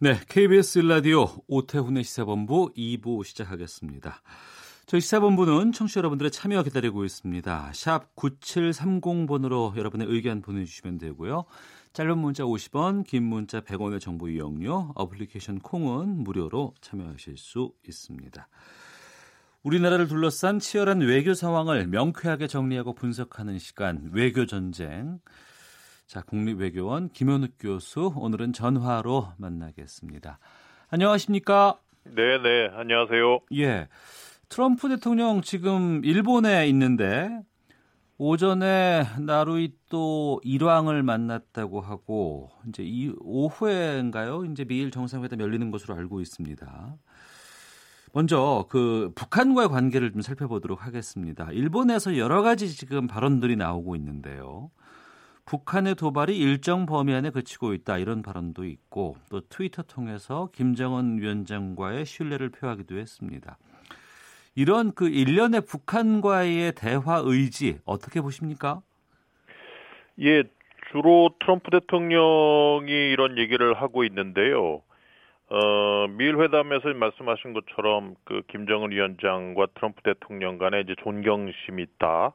네, KBS 라디오 오태훈의 시사본부 2부 시작하겠습니다. 저희 시사본부는 청취자 여러분들의 참여 기다리고 있습니다. 샵 9730번으로 여러분의 의견 보내주시면 되고요. 짧은 문자 50원, 긴 문자 100원의 정보 이용료, 어플리케이션 콩은 무료로 참여하실 수 있습니다. 우리나라를 둘러싼 치열한 외교 상황을 명쾌하게 정리하고 분석하는 시간 외교 전쟁. 자, 국립외교원 김현욱 교수 오늘은 전화로 만나겠습니다. 안녕하십니까? 네, 네. 안녕하세요. 예. 트럼프 대통령 지금 일본에 있는데 오전에 나루이또 일왕을 만났다고 하고 이제 이 오후에인가요? 이제 미일 정상회담 열리는 것으로 알고 있습니다. 먼저 그 북한과의 관계를 좀 살펴보도록 하겠습니다. 일본에서 여러 가지 지금 발언들이 나오고 있는데요. 북한의 도발이 일정 범위 안에 그치고 있다 이런 발언도 있고 또 트위터 통해서 김정은 위원장과의 신뢰를 표하기도 했습니다. 이런 그 일련의 북한과의 대화 의지 어떻게 보십니까? 예, 주로 트럼프 대통령이 이런 얘기를 하고 있는데요. 어, 미일 회담에서 말씀하신 것처럼 그 김정은 위원장과 트럼프 대통령 간에 이제 존경심이 있다.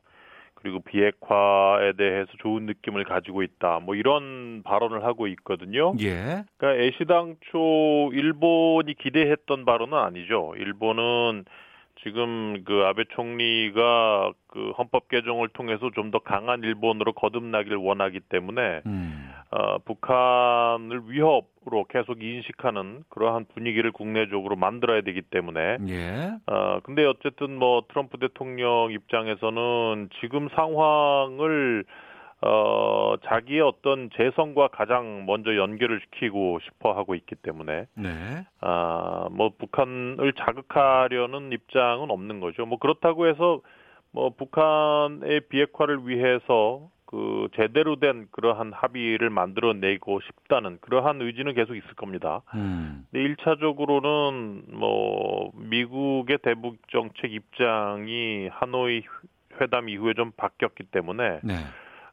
그리고 비핵화에 대해서 좋은 느낌을 가지고 있다. 뭐 이런 발언을 하고 있거든요. 예. 그러니까 애시당초 일본이 기대했던 발언은 아니죠. 일본은 지금 그 아베 총리가 그 헌법 개정을 통해서 좀 더 강한 일본으로 거듭나길 원하기 때문에 음. 어, 북한을 위협으로 계속 인식하는 그러한 분위기를 국내적으로 만들어야 되기 때문에 예. 어, 근데 어쨌든 뭐 트럼프 대통령 입장에서는 지금 상황을 어, 자기의 어떤 재선과 가장 먼저 연결을 시키고 싶어 하고 있기 때문에 네. 아, 뭐 북한을 자극하려는 입장은 없는 거죠. 뭐 그렇다고 해서 뭐 북한의 비핵화를 위해서 그 제대로 된 그러한 합의를 만들어내고 싶다는 그러한 의지는 계속 있을 겁니다. 음. 근데 일차적으로는 뭐 미국의 대북 정책 입장이 하노이 회담 이후에 좀 바뀌었기 때문에 네.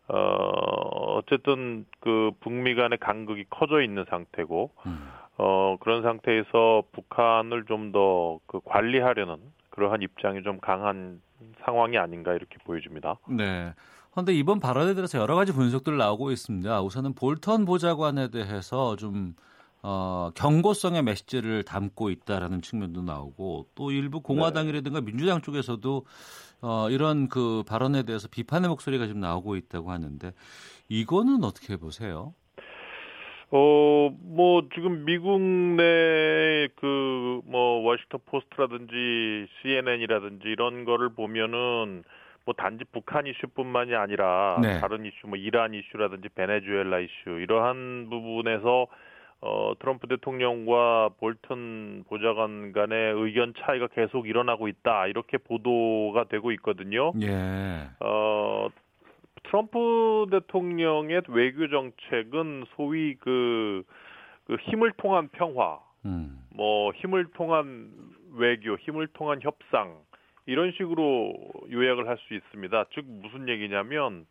어 어쨌든 그 북미 간의 간극이 커져 있는 상태고 음. 어 그런 상태에서 북한을 좀 더 그 관리하려는 그러한 입장이 좀 강한 상황이 아닌가 이렇게 보여집니다. 네. 그런데 이번 발언에 대해서 여러 가지 분석들 나오고 있습니다. 우선은 볼턴 보좌관에 대해서 좀 어, 경고성의 메시지를 담고 있다라는 측면도 나오고 또 일부 공화당이라든가 민주당 쪽에서도 어, 이런 그 발언에 대해서 비판의 목소리가 좀 나오고 있다고 하는데 이거는 어떻게 보세요? 어, 뭐, 지금 미국 내 그, 뭐, 워싱턴 포스트라든지 CNN이라든지 이런 거를 보면은 뭐 단지 북한 이슈뿐만이 아니라 네. 다른 이슈, 뭐 이란 이슈라든지 베네수엘라 이슈 이러한 부분에서 어, 트럼프 대통령과 볼턴 보좌관 간의 의견 차이가 계속 일어나고 있다. 이렇게 보도가 되고 있거든요. 예. 어, 트럼프 대통령의 외교 정책은 소위 그, 그 힘을 통한 평화, 음. 뭐 힘을 통한 외교, 힘을 통한 협상 이런 식으로 요약을 할 수 있습니다. 즉 무슨 얘기냐면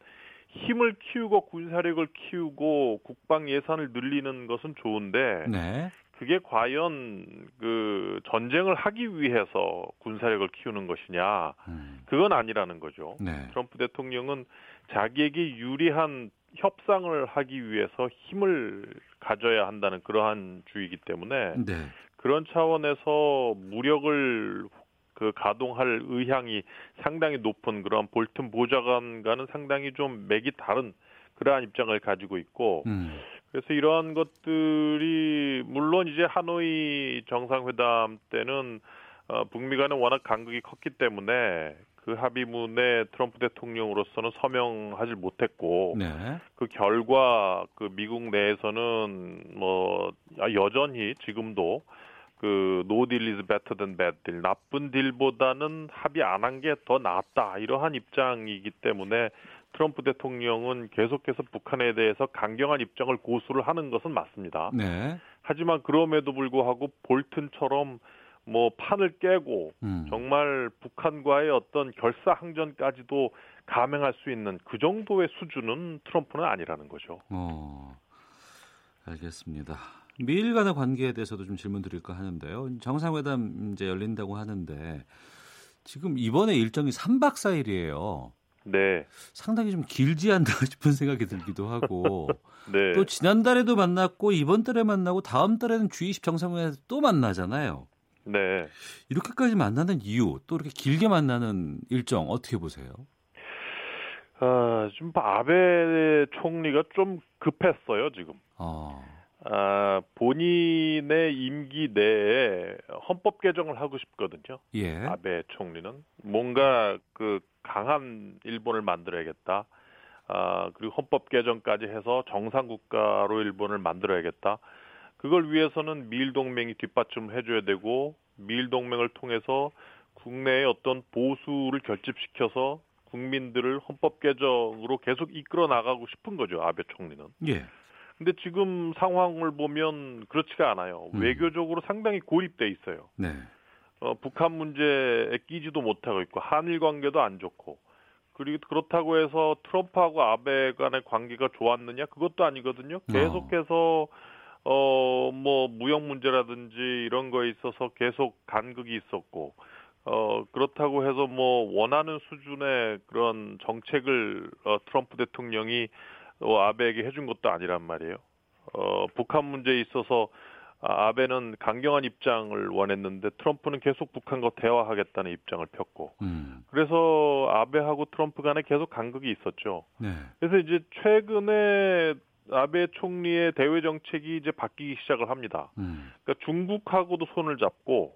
힘을 키우고 군사력을 키우고 국방 예산을 늘리는 것은 좋은데 네. 그게 과연 그 전쟁을 하기 위해서 군사력을 키우는 것이냐 음. 그건 아니라는 거죠. 네. 트럼프 대통령은 자기에게 유리한 협상을 하기 위해서 힘을 가져야 한다는 그러한 주의이기 때문에 네. 그런 차원에서 무력을 그 가동할 의향이 상당히 높은 그런 볼튼 보좌관과는 상당히 좀 맥이 다른 그러한 입장을 가지고 있고 음. 그래서 이러한 것들이 물론 이제 하노이 정상회담 때는 어, 북미 간에 워낙 간극이 컸기 때문에 그 합의문에 트럼프 대통령으로서는 서명하지 못했고 네. 그 결과 그 미국 내에서는 뭐 아, 여전히 지금도 그 no deal is better than bad deal 나쁜 딜보다는 합의 안 한 게 더 낫다 이러한 입장이기 때문에 트럼프 대통령은 계속해서 북한에 대해서 강경한 입장을 고수를 하는 것은 맞습니다. 네. 하지만 그럼에도 불구하고 볼튼처럼 뭐 판을 깨고 음. 정말 북한과의 어떤 결사항전까지도 감행할 수 있는 그 정도의 수준은 트럼프는 아니라는 거죠. 어, 알겠습니다. 미일 간의 관계에 대해서도 좀 질문 드릴까 하는데요. 정상회담 이제 열린다고 하는데 지금 이번에 일정이 3박 4일이에요. 네, 상당히 좀 길지 않나 싶은 생각이 들기도 하고 네, 또 지난달에도 만났고 이번 달에 만나고 다음 달에는 G20 정상회담에서 또 만나잖아요. 네. 이렇게까지 만나는 이유 또 이렇게 길게 만나는 일정 어떻게 보세요? 아, 좀 아베 총리가 좀 급했어요 지금. 어, 아, 본인의 임기 내에 헌법 개정을 하고 싶거든요. 예, 아베 총리는 뭔가 그 강한 일본을 만들어야겠다. 아, 그리고 헌법 개정까지 해서 정상 국가로 일본을 만들어야겠다. 그걸 위해서는 미일 동맹이 뒷받침을 해줘야 되고 미일 동맹을 통해서 국내의 어떤 보수를 결집시켜서 국민들을 헌법 개정으로 계속 이끌어 나가고 싶은 거죠 아베 총리는. 예, 근데 지금 상황을 보면 그렇지가 않아요. 음. 외교적으로 상당히 고립돼 있어요. 네, 어, 북한 문제에 끼지도 못하고 있고 한일 관계도 안 좋고 그리고 그렇다고 해서 트럼프하고 아베 간의 관계가 좋았느냐 그것도 아니거든요. 계속해서 어 뭐 무역 문제라든지 이런 거에 있어서 계속 간극이 있었고 어 그렇다고 해서 뭐 원하는 수준의 그런 정책을 어, 트럼프 대통령이 어, 아베에게 해준 것도 아니란 말이에요. 어 북한 문제에 있어서 아, 아베는 강경한 입장을 원했는데 트럼프는 계속 북한과 대화하겠다는 입장을 폈고 음, 그래서 아베하고 트럼프 간에 계속 간극이 있었죠. 네, 그래서 이제 최근에 아베 총리의 대외 정책이 이제 바뀌기 시작을 합니다. 음, 그러니까 중국하고도 손을 잡고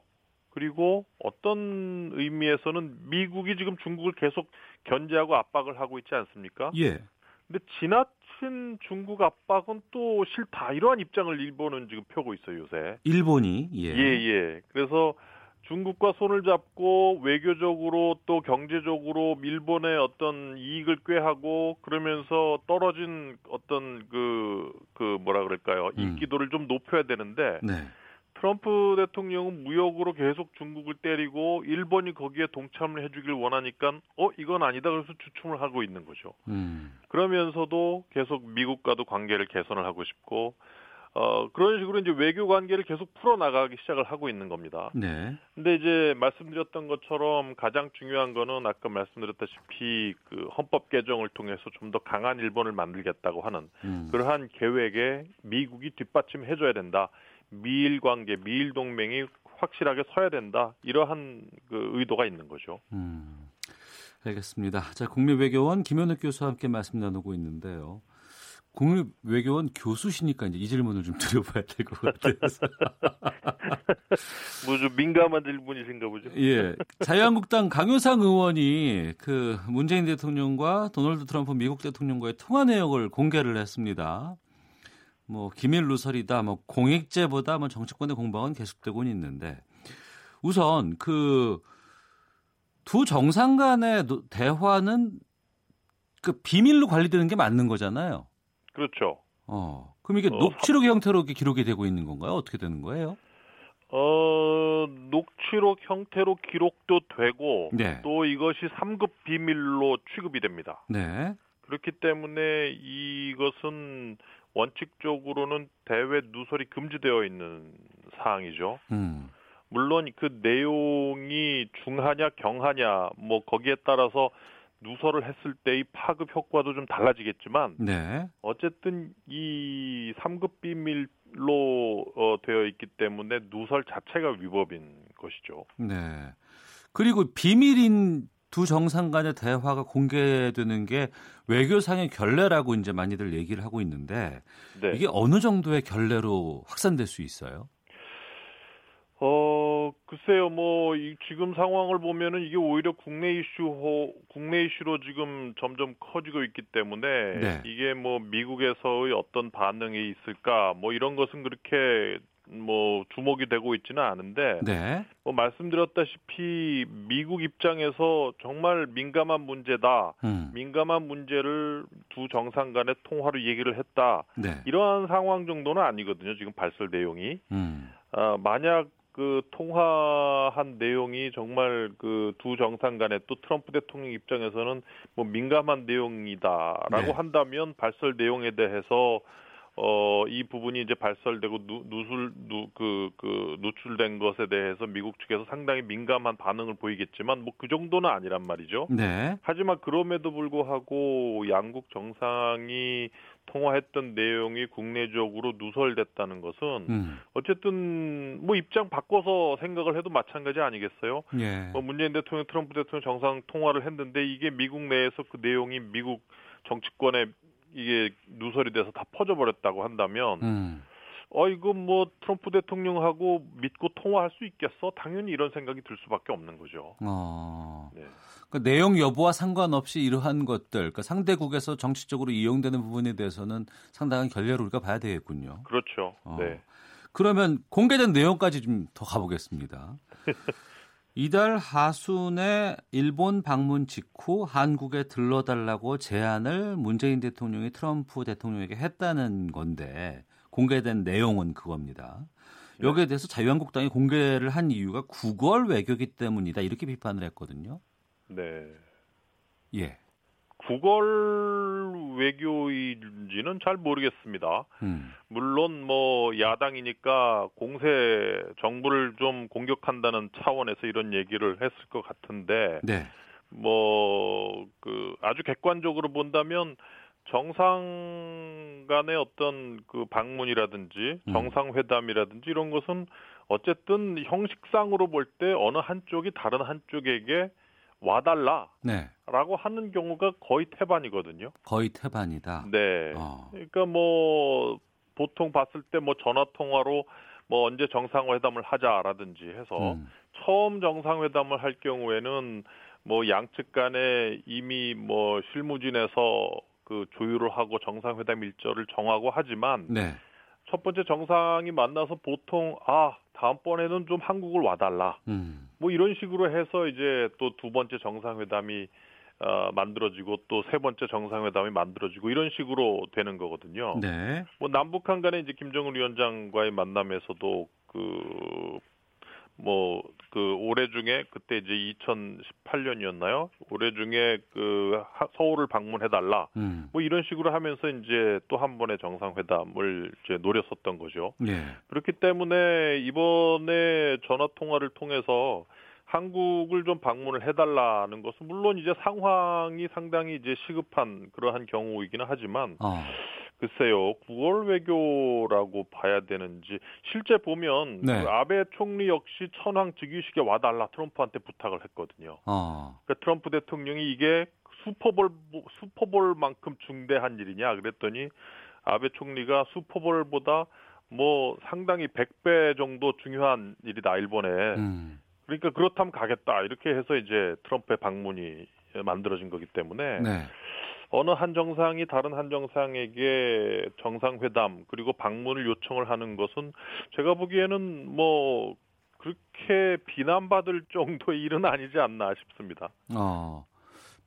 그리고 어떤 의미에서는 미국이 지금 중국을 계속 견제하고 압박을 하고 있지 않습니까? 예, 근데 지나친 중국 압박은 또 싫다 이러한 입장을 일본은 지금 펴고 있어요 요새. 일본이 예, 예, 예. 그래서 중국과 손을 잡고 외교적으로 또 경제적으로 일본의 어떤 이익을 꾀하고 그러면서 떨어진 어떤 그, 그 뭐라 그럴까요. 음. 인기도를 좀 높여야 되는데 네, 트럼프 대통령은 무역으로 계속 중국을 때리고 일본이 거기에 동참을 해주길 원하니까 어, 이건 아니다. 그래서 주춤을 하고 있는 거죠. 음, 그러면서도 계속 미국과도 관계를 개선을 하고 싶고 어, 그런 식으로 이제 외교 관계를 계속 풀어 나가기 시작을 하고 있는 겁니다. 네, 근데 이제 말씀드렸던 것처럼 가장 중요한 거는 아까 말씀드렸다시피 그 헌법 개정을 통해서 좀 더 강한 일본을 만들겠다고 하는 음, 그러한 계획에 미국이 뒷받침해 줘야 된다. 미일 관계, 미일 동맹이 확실하게 서야 된다. 이러한 그 의도가 있는 거죠. 음, 알겠습니다. 자, 국립외교원 김현욱 교수와 함께 말씀 나누고 있는데요. 국립외교원 교수시니까 이제 이 질문을 좀 드려봐야 될 것 같아서. 뭐 좀 민감한 질문이신가 보죠. 예. 자유한국당 강효상 의원이 그 문재인 대통령과 도널드 트럼프 미국 대통령과의 통화 내역을 공개를 했습니다. 뭐 기밀 누설이다, 뭐 공익제보다 뭐 정치권의 공방은 계속되고 있는데 우선 그 두 정상 간의 노- 대화는 그 비밀로 관리되는 게 맞는 거잖아요. 그렇죠. 어. 그럼 이게 어, 녹취록 형태로 이렇게 기록이 되고 있는 건가요? 어떻게 되는 거예요? 어, 녹취록 형태로 기록도 되고 네. 또 이것이 3급 비밀로 취급이 됩니다. 네. 그렇기 때문에 이것은 원칙적으로는 대외 누설이 금지되어 있는 사항이죠. 음. 물론 그 내용이 중하냐 경하냐 뭐 거기에 따라서 누설을 했을 때의 파급 효과도 좀 달라지겠지만 네. 어쨌든 이 3급 비밀로 어, 되어 있기 때문에 누설 자체가 위법인 것이죠. 네. 그리고 비밀인 두 정상 간의 대화가 공개되는 게 외교상의 결례라고 이제 많이들 얘기를 하고 있는데 네. 이게 어느 정도의 결례로 확산될 수 있어요? 어, 글쎄요, 뭐, 이, 지금 상황을 보면은 이게 오히려 국내 이슈, 국내 이슈로 지금 점점 커지고 있기 때문에 네. 이게 뭐 미국에서의 어떤 반응이 있을까, 뭐 이런 것은 그렇게 뭐 주목이 되고 있지는 않은데 네. 뭐 말씀드렸다시피 미국 입장에서 정말 민감한 문제다. 음. 민감한 문제를 두 정상 간의 통화로 얘기를 했다. 네. 이러한 상황 정도는 아니거든요. 지금 발설 내용이. 음. 아, 만약 그 통화한 내용이 정말 그 두 정상 간에 또 트럼프 대통령 입장에서는 뭐 민감한 내용이다라고 네. 한다면 발설 내용에 대해서 어, 이 부분이 이제 발설되고 누, 누술, 누, 그, 그, 누출된 것에 대해서 미국 측에서 상당히 민감한 반응을 보이겠지만, 뭐, 그 정도는 아니란 말이죠. 네. 하지만 그럼에도 불구하고 양국 정상이 통화했던 내용이 국내적으로 누설됐다는 것은 음. 어쨌든 뭐 입장 바꿔서 생각을 해도 마찬가지 아니겠어요? 예. 뭐 문재인 대통령, 트럼프 대통령 정상 통화를 했는데 이게 미국 내에서 그 내용이 미국 정치권에 이게 누설이 돼서 다 퍼져버렸다고 한다면 음. 어 이거 뭐 트럼프 대통령하고 믿고 통화할 수 있겠어? 당연히 이런 생각이 들 수밖에 없는 거죠. 어. 네. 그 내용 여부와 상관없이 이러한 것들, 그러니까 상대국에서 정치적으로 이용되는 부분에 대해서는 상당한 결례를 우리가 봐야 되겠군요. 그렇죠. 어. 네. 그러면 공개된 내용까지 좀 더 가보겠습니다. 이달 하순에 일본 방문 직후 한국에 들러달라고 제안을 문재인 대통령이 트럼프 대통령에게 했다는 건데 공개된 내용은 그겁니다. 여기에 대해서 자유한국당이 공개를 한 이유가 구걸 외교기 때문이다 이렇게 비판을 했거든요. 네. 예. 구걸 외교인지는 잘 모르겠습니다. 음. 물론 뭐 야당이니까 공세 정부를 좀 공격한다는 차원에서 이런 얘기를 했을 것 같은데 네. 뭐그 아주 객관적으로 본다면 정상 간의 어떤 그 방문이라든지 음. 정상회담이라든지 이런 것은 어쨌든 형식상으로 볼 때 어느 한쪽이 다른 한쪽에게 와달라라고 네. 하는 경우가 거의 태반이거든요. 거의 태반이다. 네. 어. 그러니까 뭐 보통 봤을 때 뭐 전화 통화로 뭐 언제 정상회담을 하자라든지 해서 음. 처음 정상회담을 할 경우에는 뭐 양측 간에 이미 뭐 실무진에서 그 조율을 하고 정상회담 일정을 정하고 하지만 네. 첫 번째 정상이 만나서 보통 아 다음번에는 좀 한국을 와달라 음. 뭐 이런 식으로 해서 이제 또 두 번째 정상회담이 어, 만들어지고 또 세 번째 정상회담이 만들어지고 이런 식으로 되는 거거든요. 네. 뭐 남북한 간에 이제 김정은 위원장과의 만남에서도 그 뭐 그 올해 중에 그때 이제 2018년이었나요? 올해 중에 그 하- 서울을 방문해 달라. 음. 뭐 이런 식으로 하면서 이제 또 한 번의 정상회담을 이제 노렸었던 거죠. 예. 그렇기 때문에 이번에 전화 통화를 통해서 한국을 좀 방문을 해달라는 것은 물론 이제 상황이 상당히 이제 시급한 그러한 경우이기는 하지만 어. 글쎄요, 9월 외교라고 봐야 되는지 실제 보면 네. 그 아베 총리 역시 천황 즉위식에 와달라 트럼프한테 부탁을 했거든요. 어. 그러니까 트럼프 대통령이 이게 슈퍼볼 슈퍼볼만큼 중대한 일이냐 그랬더니 아베 총리가 슈퍼볼보다 뭐 상당히 100배 정도 중요한 일이다 일본에. 음. 그러니까 그렇다면 가겠다 이렇게 해서 이제 트럼프의 방문이 만들어진 거기 때문에 네. 어느 한 정상이 다른 한 정상에게 정상회담 그리고 방문을 요청을 하는 것은 제가 보기에는 뭐 그렇게 비난받을 정도의 일은 아니지 않나 싶습니다. 어.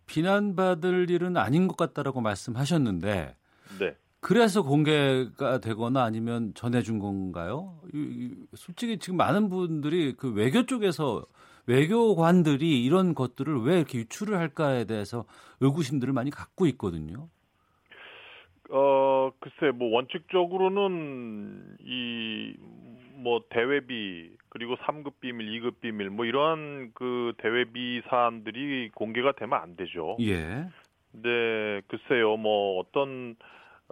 비난받을 일은 아닌 것 같다라고 말씀하셨는데 네. 그래서 공개가 되거나 아니면 전해준 건가요? 솔직히 지금 많은 분들이 그 외교 쪽에서 외교관들이 이런 것들을 왜 이렇게 유출을 할까에 대해서 의구심들을 많이 갖고 있거든요. 어 글쎄 뭐 원칙적으로는 이 뭐 대외비 그리고 3급 비밀, 2급 비밀 뭐 이러한 그 대외비 사안들이 공개가 되면 안 되죠. 예. 네, 글쎄요, 뭐 어떤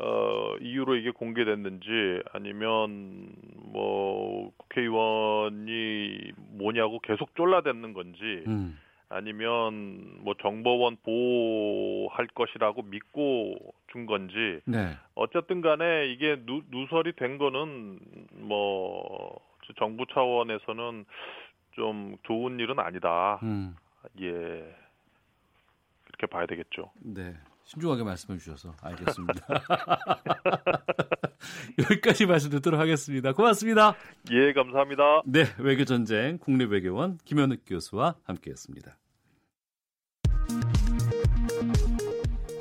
어 이유로 이게 공개됐는지 아니면 뭐 국회의원이 뭐냐고 계속 쫄라댔는 건지 음. 아니면 뭐 정보원 보호할 것이라고 믿고 준 건지 네. 어쨌든 간에 이게 누, 누설이 된 거는 뭐 정부 차원에서는 좀 좋은 일은 아니다. 음. 예. 그렇게 봐야 되겠죠. 네. 신중하게 말씀해 주셔서 알겠습니다. 여기까지 말씀 듣도록 하겠습니다. 고맙습니다. 예, 감사합니다. 네, 외교전쟁 국립외교원 김현욱 교수와 함께했습니다.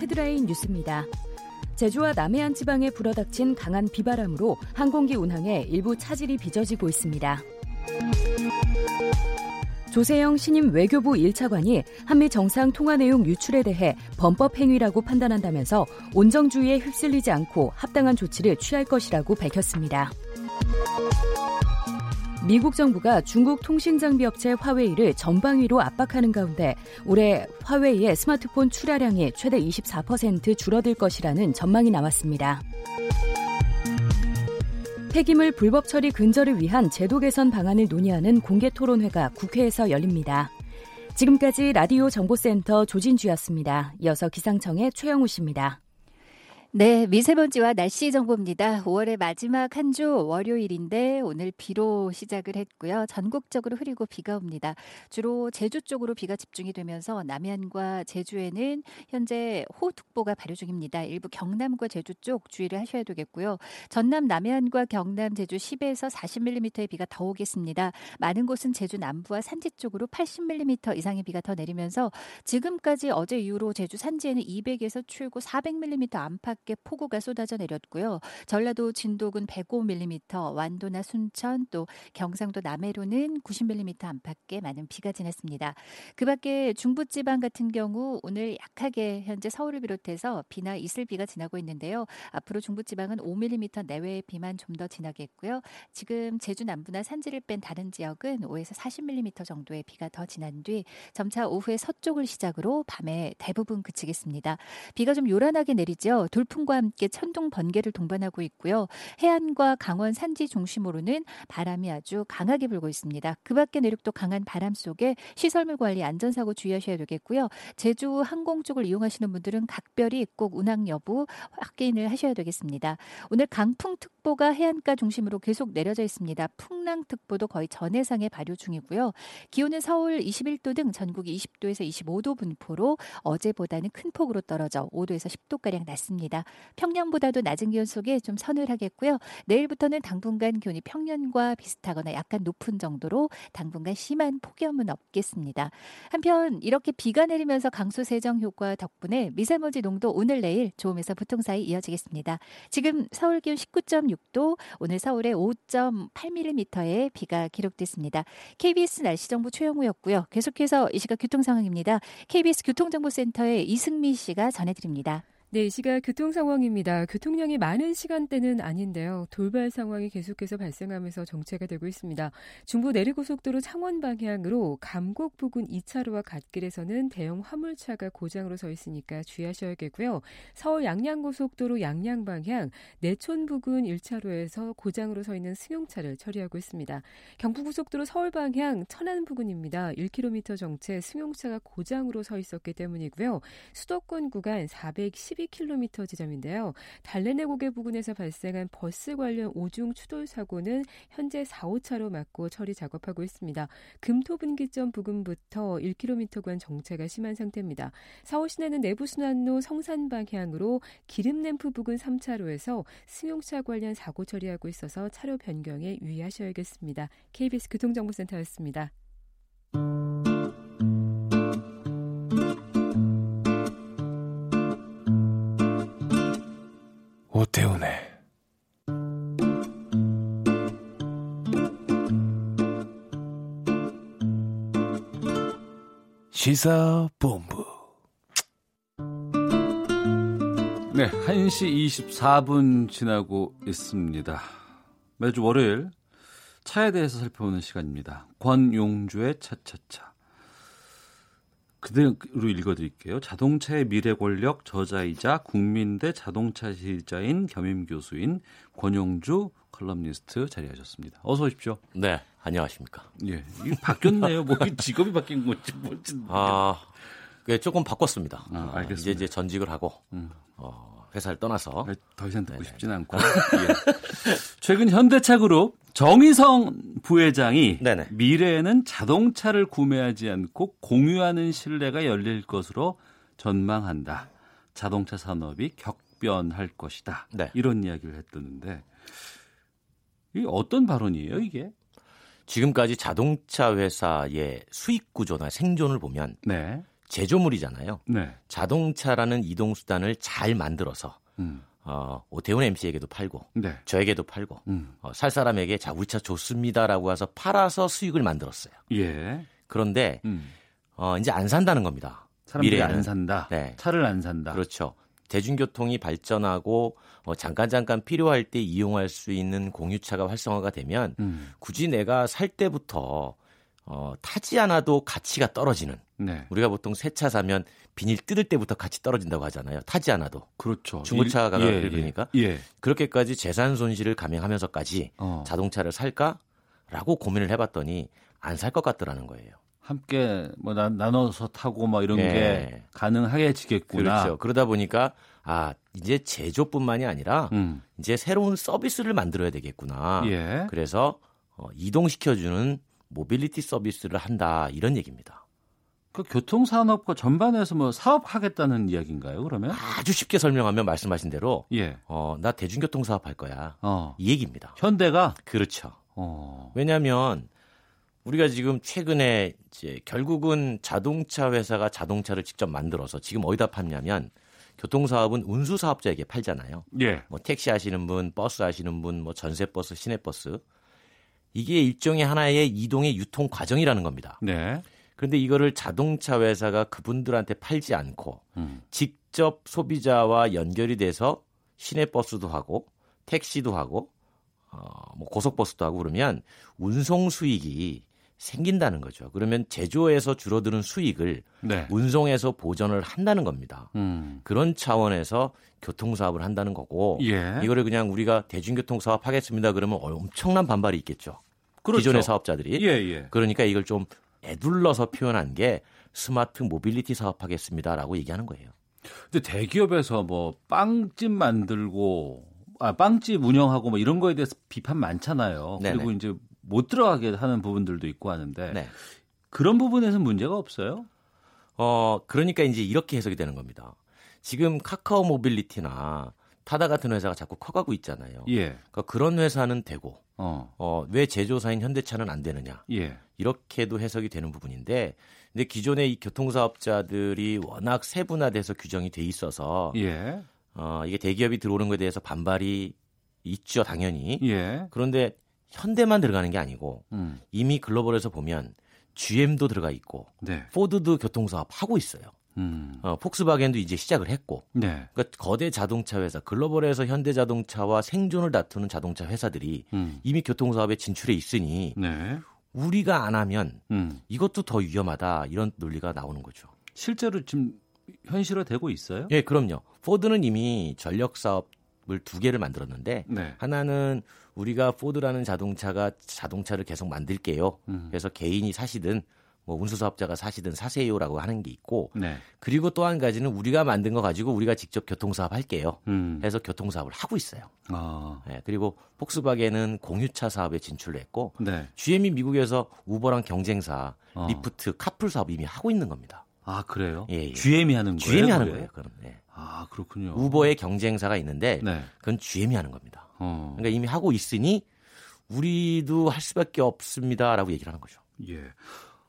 헤드라인 뉴스입니다. 제주와 남해안 지방에 불어닥친 강한 비바람으로 항공기 운항에 일부 차질이 빚어지고 있습니다. 조세영 신임 외교부 1차관이 한미 정상 통화 내용 유출에 대해 범법 행위라고 판단한다면서 온정주의에 휩쓸리지 않고 합당한 조치를 취할 것이라고 밝혔습니다. 미국 정부가 중국 통신장비 업체 화웨이를 전방위로 압박하는 가운데 올해 화웨이의 스마트폰 출하량이 최대 24% 줄어들 것이라는 전망이 나왔습니다. 폐기물 불법 처리 근절을 위한 제도 개선 방안을 논의하는 공개 토론회가 국회에서 열립니다. 지금까지 라디오 정보센터 조진주였습니다. 이어서 기상청의 최영우 씨입니다. 네, 미세먼지와 날씨 정보입니다. 5월의 마지막 한 주 월요일인데 오늘 비로 시작을 했고요. 전국적으로 흐리고 비가 옵니다. 주로 제주 쪽으로 비가 집중이 되면서 남해안과 제주에는 현재 호우특보가 발효 중입니다. 일부 경남과 제주 쪽 주의를 하셔야 되겠고요. 전남 남해안과 경남 제주 10에서 40mm의 비가 더 오겠습니다. 많은 곳은 제주 남부와 산지 쪽으로 80mm 이상의 비가 더 내리면서 지금까지 어제 이후로 제주 산지에는 200에서 최고 400mm 안팎 밖에 폭우가 쏟아져 내렸고요. 전라도 진도군 105mm, 완도나 순천 또 경상도 남해로는 90mm 안팎에 많은 비가 지났습니다. 그 밖에 중부지방 같은 경우 오늘 약하게 현재 서울을 비롯해서 비나 이슬비가 지나고 있는데요. 앞으로 중부지방은 5mm 내외의 비만 좀 더 지나겠고요. 지금 제주 남부나 산지를 뺀 다른 지역은 5에서 40mm 정도의 비가 더 지난 뒤 점차 오후에 서쪽을 시작으로 밤에 대부분 그치겠습니다. 비가 좀 요란하게 내리죠. 돌 돌풍과 함께 천둥 번개를 동반하고 있고요. 해안과 강원 산지 중심으로는 바람이 아주 강하게 불고 있습니다. 그 밖에 내륙도 강한 바람 속에 시설물 관리 안전사고 주의하셔야 되겠고요. 제주 항공 쪽을 이용하시는 분들은 각별히 꼭 운항 여부 확인을 하셔야 되겠습니다. 오늘 강풍특보가 해안가 중심으로 계속 내려져 있습니다. 풍랑특보도 거의 전해상에 발효 중이고요. 기온은 서울 21도 등 전국이 20도에서 25도 분포로 어제보다는 큰 폭으로 떨어져 5도에서 10도가량 낮습니다. 평년보다도 낮은 기온 속에 좀 서늘하겠고요. 내일부터는 당분간 기온이 평년과 비슷하거나 약간 높은 정도로 당분간 심한 폭염은 없겠습니다. 한편 이렇게 비가 내리면서 강수 세정 효과 덕분에 미세먼지 농도 오늘 내일 좋음에서 보통 사이 이어지겠습니다. 지금 서울 기온 19.6도, 오늘 서울에 5.8mm의 비가 기록됐습니다. KBS 날씨 정보 최영우였고요. 계속해서 이 시각 교통 상황입니다. KBS 교통정보센터의 이승미 씨가 전해드립니다. 네, 이 시각 교통 상황입니다. 교통량이 많은 시간대는 아닌데요. 돌발 상황이 계속해서 발생하면서 정체가 되고 있습니다. 중부 내리고속도로 창원 방향으로 감곡 부근 2차로와 갓길에서는 대형 화물차가 고장으로 서 있으니까 주의하셔야겠고요. 서울 양양고속도로 양양 방향 내촌 부근 1차로에서 고장으로 서 있는 승용차를 처리하고 있습니다. 경부고속도로 서울 방향 천안 부근입니다. 1km 정체 승용차가 고장으로 서 있었기 때문이고요. 수도권 구간 410 12km 지점인데요. 달래내 고개 부근에서 발생한 버스 관련 오중 추돌 사고는 현재 4, 5차로 막고 처리 작업하고 있습니다. 금토분기점 부근부터 1km간 정체가 심한 상태입니다. 서울 시내는 내부순환로 성산 방향으로 기름램프 부근 3차로에서 승용차 관련 사고 처리하고 있어서 차로 변경에 유의하셔야겠습니다. KBS 교통정보센터였습니다. 오태훈의 시사본부 네, 1시 24분 지나고 있습니다. 매주 월요일 차에 대해서 살펴보는 시간입니다. 권용주의 차차차. 그대로 읽어드릴게요. 자동차의 미래 권력 저자이자 국민대 자동차 디자인 겸임 교수인 권용주 칼럼니스트 자리하셨습니다. 어서 오십시오. 네, 안녕하십니까. 예, 이 바뀌었네요. 뭐 직업이 바뀐 건지 뭔지. 아, 그 조금 바꿨습니다. 아, 알겠습니다. 이제 이제 전직을 하고 음. 어, 회사를 떠나서 네, 더 이상 듣고 싶지는 않고 예. 최근 현대차 그룹 정의선 부회장이 네네. 미래에는 자동차를 구매하지 않고 공유하는 시대가 열릴 것으로 전망한다. 자동차 산업이 격변할 것이다. 네. 이런 이야기를 했었는데 이 어떤 발언이에요, 이게? 지금까지 자동차 회사의 수익 구조나 생존을 보면 네. 제조물이잖아요. 네. 자동차라는 이동 수단을 잘 만들어서 음. 어, 오태훈 MC에게도 팔고 네. 저에게도 팔고 음. 어, 살 사람에게 자 우리 차 좋습니다라고 해서 팔아서 수익을 만들었어요. 예. 그런데 음. 어, 이제 안 산다는 겁니다. 미래에는. 안 산다. 네. 차를 안 산다. 그렇죠. 대중교통이 발전하고 어, 잠깐 잠깐 필요할 때 이용할 수 있는 공유차가 활성화가 되면 음. 굳이 내가 살 때부터 어, 타지 않아도 가치가 떨어지는 네. 우리가 보통 새 차 사면 비닐 뜯을 때부터 같이 떨어진다고 하잖아요. 타지 않아도 그렇죠. 중고차 가격을 예, 그러니까 예. 그렇게까지 재산 손실을 감행하면서까지 어. 자동차를 살까라고 고민을 해봤더니 안 살 것 같더라는 거예요. 함께 뭐 나, 나눠서 타고 막 이런 예. 게 가능하게지겠구나. 그렇죠. 그러다 보니까 아 이제 제조뿐만이 아니라 음. 이제 새로운 서비스를 만들어야 되겠구나. 예. 그래서 어, 이동시켜주는 모빌리티 서비스를 한다 이런 얘기입니다. 그 교통산업과 전반에서 뭐 사업하겠다는 이야기인가요? 그러면? 아주 쉽게 설명하면 말씀하신 대로 예. 어, 나 대중교통 사업할 거야 어. 이 얘기입니다. 현대가 그렇죠. 어. 왜냐하면 우리가 지금 최근에 이제 결국은 자동차 회사가 자동차를 직접 만들어서 지금 어디다 판냐면 교통사업은 운수 사업자에게 팔잖아요. 예. 뭐 택시 하시는 분, 버스 하시는 분, 뭐 전세버스, 시내버스 이게 일종의 하나의 이동의 유통 과정이라는 겁니다. 네. 그런데 이거를 자동차 회사가 그분들한테 팔지 않고 음. 직접 소비자와 연결이 돼서 시내버스도 하고 택시도 하고 어, 뭐 고속버스도 하고 그러면 운송 수익이 생긴다는 거죠. 그러면 제조에서 줄어드는 수익을 네. 운송에서 보전을 한다는 겁니다. 음. 그런 차원에서 교통사업을 한다는 거고 예. 이거를 그냥 우리가 대중교통 사업 하겠습니다 그러면 엄청난 반발이 있겠죠. 그렇죠. 기존의 사업자들이. 예, 예. 그러니까 이걸 좀 에둘러서 표현한 게 smart mobility 사업 하겠습니다라고 얘기하는 거예요. 근데 대기업에서 뭐 빵집 만들고 아 빵집 운영하고 뭐 이런 거에 대해서 비판 많잖아요. 네네. 그리고 이제 못 들어가게 하는 부분들도 있고 하는데 네. 그런 부분에서 문제가 없어요? 어, 그러니까 이제 이렇게 해석이 되는 겁니다. 지금 카카오 모빌리티나 타다 같은 회사가 자꾸 커가고 있잖아요. 예. 그러니까 그런 회사는 되고 어. 어, 왜 제조사인 현대차는 안 되느냐. 예. 이렇게도 해석이 되는 부분인데 근데 기존의 이 교통사업자들이 워낙 세분화돼서 규정이 돼 있어서 예. 어, 이게 대기업이 들어오는 것에 대해서 반발이 있죠, 당연히. 예. 그런데 현대만 들어가는 게 아니고 음. 이미 글로벌에서 보면 GM도 들어가 있고 네. 포드도 교통사업 하고 있어요. 음. 어, 폭스바겐도 이제 시작을 했고. 네. 그러니까 거대 자동차 회사, 글로벌에서 현대자동차와 생존을 다투는 자동차 회사들이 음. 이미 교통사업에 진출해 있으니 네. 우리가 안 하면 음. 이것도 더 위험하다 이런 논리가 나오는 거죠. 실제로 지금 현실화되고 있어요? 예, 그럼요. 포드는 이미 전략 사업을 두 개를 만들었는데 네. 하나는 우리가 포드라는 자동차가 자동차를 계속 만들게요. 음. 그래서 개인이 사시든 뭐 운수 사업자가 사시든 사세요라고 하는 게 있고 네. 그리고 또 한 가지는 우리가 만든 거 가지고 우리가 직접 교통사업 할게요. 음. 해서 교통사업을 하고 있어요. 아. 예, 그리고 폭스바겐은 공유차 사업에 진출을 했고 네. GM이 미국에서 우버랑 경쟁사 어. 리프트 카풀 사업 이미 하고 있는 겁니다. 아, 그래요? 예, 예. GM이 하는 거예요? GM이 하는? 거예요. 그럼 예. 아, 그렇군요. 우버의 경쟁사가 있는데 네. 그건 GM이 하는 겁니다. 어. 그러니까 이미 하고 있으니 우리도 할 수밖에 없습니다라고 얘기를 하는 거죠. 예.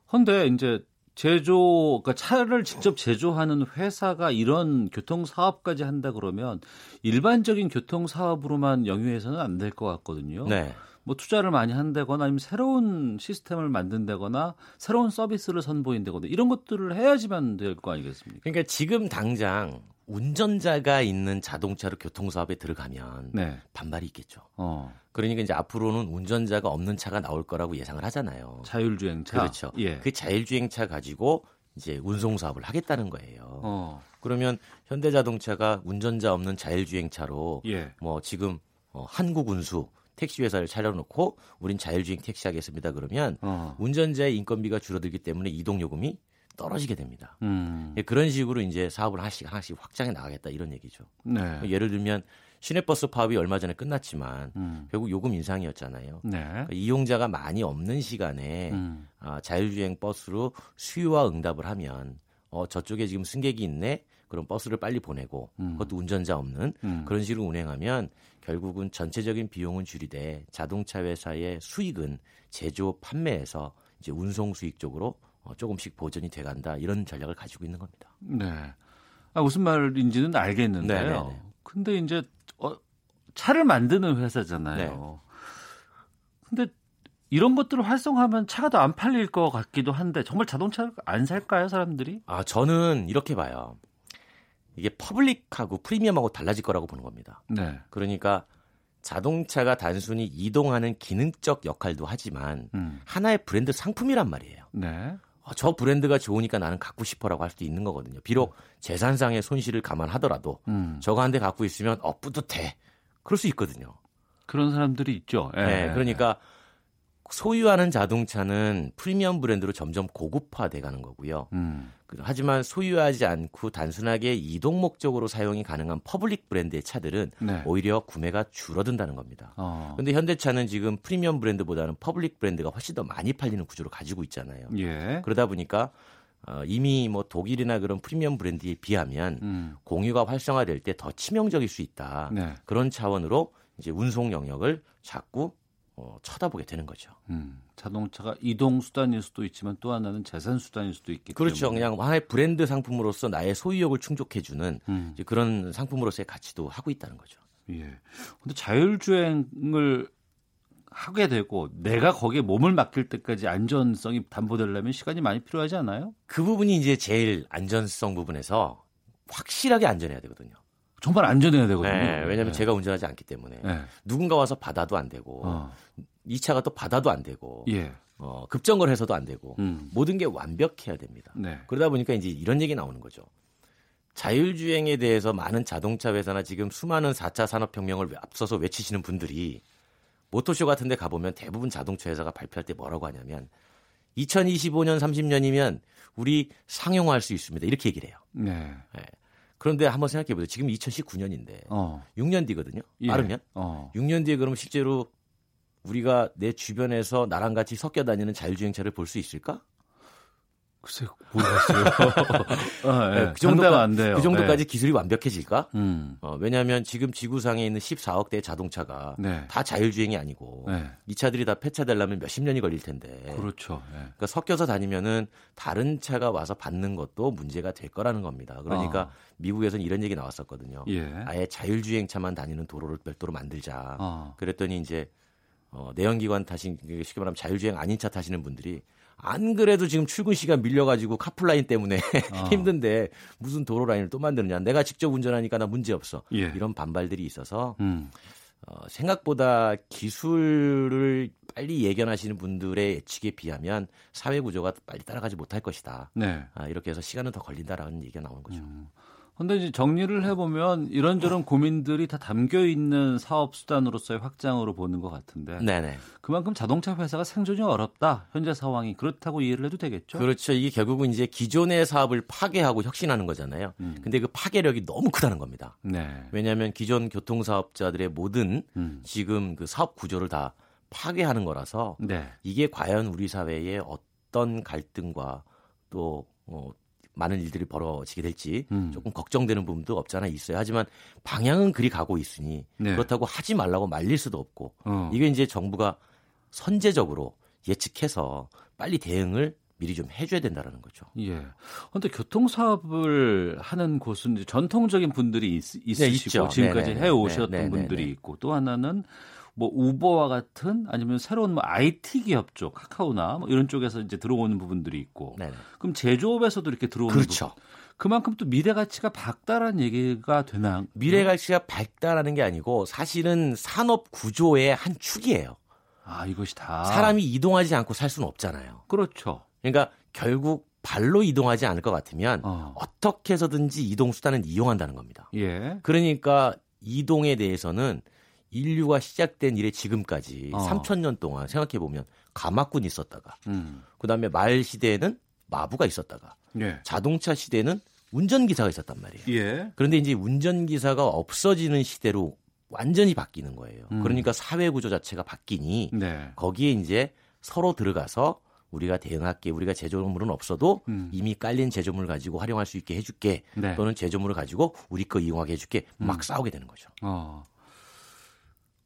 근데 이제 제조, 그러니까 차를 직접 제조하는 회사가 이런 교통 사업까지 한다 그러면 일반적인 교통 사업으로만 영위해서는 안 될 것 같거든요. 네. 뭐 투자를 많이 한다거나 아니면 새로운 시스템을 만든다거나 새로운 서비스를 선보인다거나 이런 것들을 해야지만 될 거 아니겠습니까? 그러니까 지금 당장 운전자가 있는 자동차로 교통사업에 들어가면 네. 반발이 있겠죠. 어. 그러니까 이제 앞으로는 운전자가 없는 차가 나올 거라고 예상을 하잖아요. 자율주행차. 그렇죠. 예. 그 자율주행차 가지고 이제 운송 사업을 하겠다는 거예요. 어. 그러면 현대자동차가 운전자 없는 자율주행차로 예. 뭐 지금 어, 한국운수 택시 회사를 차려놓고 우린 자율주행 택시 하겠습니다. 그러면 어. 운전자의 인건비가 줄어들기 때문에 이동 요금이 떨어지게 됩니다. 음. 예, 그런 식으로 이제 사업을 하나씩 하나씩 확장해 나가겠다 이런 얘기죠. 네. 예를 들면 시내버스 파업이 얼마 전에 끝났지만 음. 결국 요금 인상이었잖아요. 네. 그러니까 이용자가 많이 없는 시간에 음. 아, 자율주행 버스로 수요와 응답을 하면 어, 저쪽에 지금 승객이 있네. 그런 버스를 빨리 보내고 음. 그것도 운전자 없는 음. 그런 식으로 운행하면 결국은 전체적인 비용은 줄이되 자동차 회사의 수익은 제조 판매에서 이제 운송 수익 쪽으로 어, 조금씩 보전이 돼간다 이런 전략을 가지고 있는 겁니다. 네. 아, 무슨 말인지는 알겠는데요. 네네네. 근데 이제 어, 차를 만드는 회사잖아요. 근데 이런 것들을 활성화하면 차가 더 안 팔릴 것 같기도 한데 정말 자동차 안 살까요, 사람들이? 아 저는 이렇게 봐요. 이게 퍼블릭하고 프리미엄하고 달라질 거라고 보는 겁니다. 네. 그러니까 자동차가 단순히 이동하는 기능적 역할도 하지만 음. 하나의 브랜드 상품이란 말이에요. 네. 어, 저 브랜드가 좋으니까 나는 갖고 싶어라고 할 수도 있는 거거든요. 비록 재산상의 손실을 감안하더라도 음. 저거 한 대 갖고 있으면 어 뿌듯해. 그럴 수 있거든요. 그런 사람들이 있죠. 예. 네, 그러니까 소유하는 자동차는 프리미엄 브랜드로 점점 고급화돼 가는 거고요. 음. 그- 하지만 소유하지 않고 단순하게 이동 목적으로 사용이 가능한 public 브랜드의 차들은 네. 오히려 구매가 줄어든다는 겁니다. 어. 근데 현대차는 지금 프리미엄 브랜드보다는 public 브랜드가 훨씬 더 많이 팔리는 구조를 가지고 있잖아요. 예. 그러다 보니까 어, 이미 뭐 독일이나 그런 프리미엄 브랜드에 비하면 음. 공유가 활성화될 때 더 치명적일 수 있다. 네. 그런 차원으로 이제 운송 영역을 자꾸 어, 쳐다보게 되는 거죠. 음. 자동차가 이동 수단일 수도 있지만 또 하나는 재산 수단일 수도 있기 그렇죠. 때문에. 그냥 하나의 브랜드 상품으로서 나의 소유욕을 충족해주는 음. 그런 상품으로서의 가치도 하고 있다는 거죠. 예. 근데 자율주행을 하게 되고 내가 거기에 몸을 맡길 때까지 안전성이 담보되려면 시간이 많이 필요하지 않아요? 그 부분이 이제 제일 안전성 부분에서 확실하게 안전해야 되거든요. 정말 안전해야 되거든요. 네, 왜냐하면 네. 제가 운전하지 않기 때문에 네. 누군가 와서 받아도 안 되고 어. 이 차가 또 받아도 안 되고 예. 어, 급정거를 해서도 안 되고 음. 모든 게 완벽해야 됩니다. 네. 그러다 보니까 이제 이런 얘기 나오는 거죠. 자율주행에 대해서 많은 자동차 회사나 지금 수많은 4차 산업혁명을 앞서서 외치시는 분들이 모토쇼 같은 데 가보면 대부분 자동차 회사가 발표할 때 뭐라고 하냐면 2025년, 30년이면 우리 상용화할 수 있습니다. 이렇게 얘기를 해요. 네. 그런데 한번 생각해 보세요. 지금 2019년인데 어. 6년 뒤거든요. 예. 빠르면. 어. 6년 뒤에 그러면 실제로 우리가 내 주변에서 나랑 같이 섞여 다니는 자율주행차를 볼 수 있을까? 글쎄 모르겠어요. 어, 예. 네, 그 정도가- 안 돼요. 그 정도까지 네. 기술이 완벽해질까? 음. 어, 왜냐하면 지금 지구상에 있는 14억 대의 자동차가 네. 다 자율주행이 아니고 네. 이 차들이 다 폐차되려면 몇십 년이 걸릴 텐데 그렇죠. 예. 그러니까 섞여서 다니면은 다른 차가 와서 받는 것도 문제가 될 거라는 겁니다. 그러니까 어. 미국에서는 이런 얘기 나왔었거든요. 예. 아예 자율주행차만 다니는 도로를 별도로 만들자. 어. 그랬더니 이제 어, 내연기관 타신 쉽게 말하면 자율주행 아닌 차 타시는 분들이 안 그래도 지금 출근 시간 밀려가지고 카풀라인 때문에 어. 힘든데 무슨 도로 라인을 또 만드느냐. 내가 직접 운전하니까 나 문제 없어. 예. 이런 반발들이 있어서 음. 어, 생각보다 기술을 빨리 예견하시는 분들의 예측에 비하면 사회 구조가 빨리 따라가지 못할 것이다. 네. 아, 이렇게 해서 시간은 더 걸린다라는 얘기가 나오는 거죠. 근데 이제 정리를 해보면 이런저런 고민들이 다 담겨 있는 사업 수단으로서의 확장으로 보는 것 같은데 네네. 그만큼 자동차 회사가 생존이 어렵다 현재 상황이 그렇다고 이해를 해도 되겠죠? 그렇죠. 이게 결국은 이제 기존의 사업을 파괴하고 혁신하는 거잖아요. 음. 근데 그 파괴력이 너무 크다는 겁니다. 네. 왜냐하면 기존 교통 사업자들의 모든 음. 지금 그 사업 구조를 다 파괴하는 거라서 네. 이게 과연 우리 사회에 어떤 갈등과 또 어, 많은 일들이 벌어지게 될지 음. 조금 걱정되는 부분도 없잖아 있어요. 하지만 방향은 그리 가고 있으니 네. 그렇다고 하지 말라고 말릴 수도 없고 어. 이게 이제 정부가 선제적으로 예측해서 빨리 대응을 미리 좀 해줘야 된다라는 거죠. 예. 근데 교통 사업을 하는 곳은 전통적인 분들이 있, 있으시고 네, 있죠. 지금까지 네네네. 해 오셨던 네네네. 분들이 있고 또 하나는 뭐 우버와 같은 아니면 새로운 뭐 IT 기업 쪽 카카오나 뭐 이런 쪽에서 이제 들어오는 부분들이 있고 네. 그럼 제조업에서도 이렇게 들어오는 그렇죠. 부분. 그만큼 또 미래 가치가 밝다라는 얘기가 되나? 미래 가치가 밝다라는 게 아니고 사실은 산업 구조의 한 축이에요. 아 이것이 다 사람이 이동하지 않고 살 수는 없잖아요. 그렇죠. 그러니까 결국 발로 이동하지 않을 것 같으면 어. 어떻게 해서든지 이동 수단은 이용한다는 겁니다. 예. 그러니까 이동에 대해서는 인류가 시작된 이래 지금까지 어. 3천 년 동안 생각해 보면 가마꾼이 있었다가 음. 그다음에 말 시대에는 마부가 있었다가 예. 자동차 시대에는 운전기사가 있었단 말이에요. 예. 그런데 이제 운전기사가 없어지는 시대로 완전히 바뀌는 거예요. 음. 그러니까 사회 구조 자체가 바뀌니 네. 거기에 이제 서로 들어가서 우리가 대응할게. 우리가 제조물은 없어도 음. 이미 깔린 제조물 가지고 활용할 수 있게 해줄게. 네. 또는 제조물을 가지고 우리 거 이용하게 해줄게. 막 음. 싸우게 되는 거죠. 어.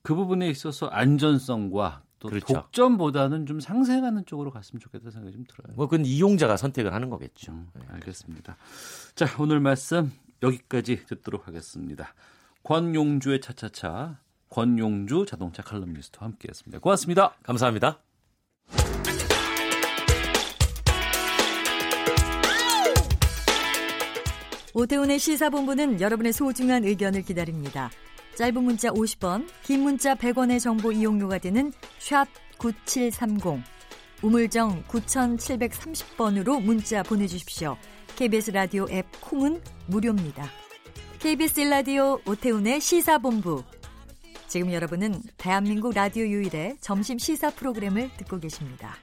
그 부분에 있어서 안전성과 또 그렇죠. 독점보다는 좀 상생하는 쪽으로 갔으면 좋겠다 생각이 좀 들어요. 뭐 그건 이용자가 선택을 하는 거겠죠. 음, 네. 알겠습니다. 자, 오늘 말씀 여기까지 듣도록 하겠습니다. 권용주의 차차차, 권용주 자동차 칼럼니스트와 함께했습니다. 고맙습니다. 감사합니다. 오태훈의 시사본부는 여러분의 소중한 의견을 기다립니다. 짧은 문자 50원, 긴 문자 100원의 정보 이용료가 되는 샵 9730, 우물정 9730번으로 문자 보내주십시오. KBS 라디오 앱 콩은 무료입니다. KBS 라디오 오태훈의 시사본부. 지금 여러분은 대한민국 라디오 유일의 점심 시사 프로그램을 듣고 계십니다.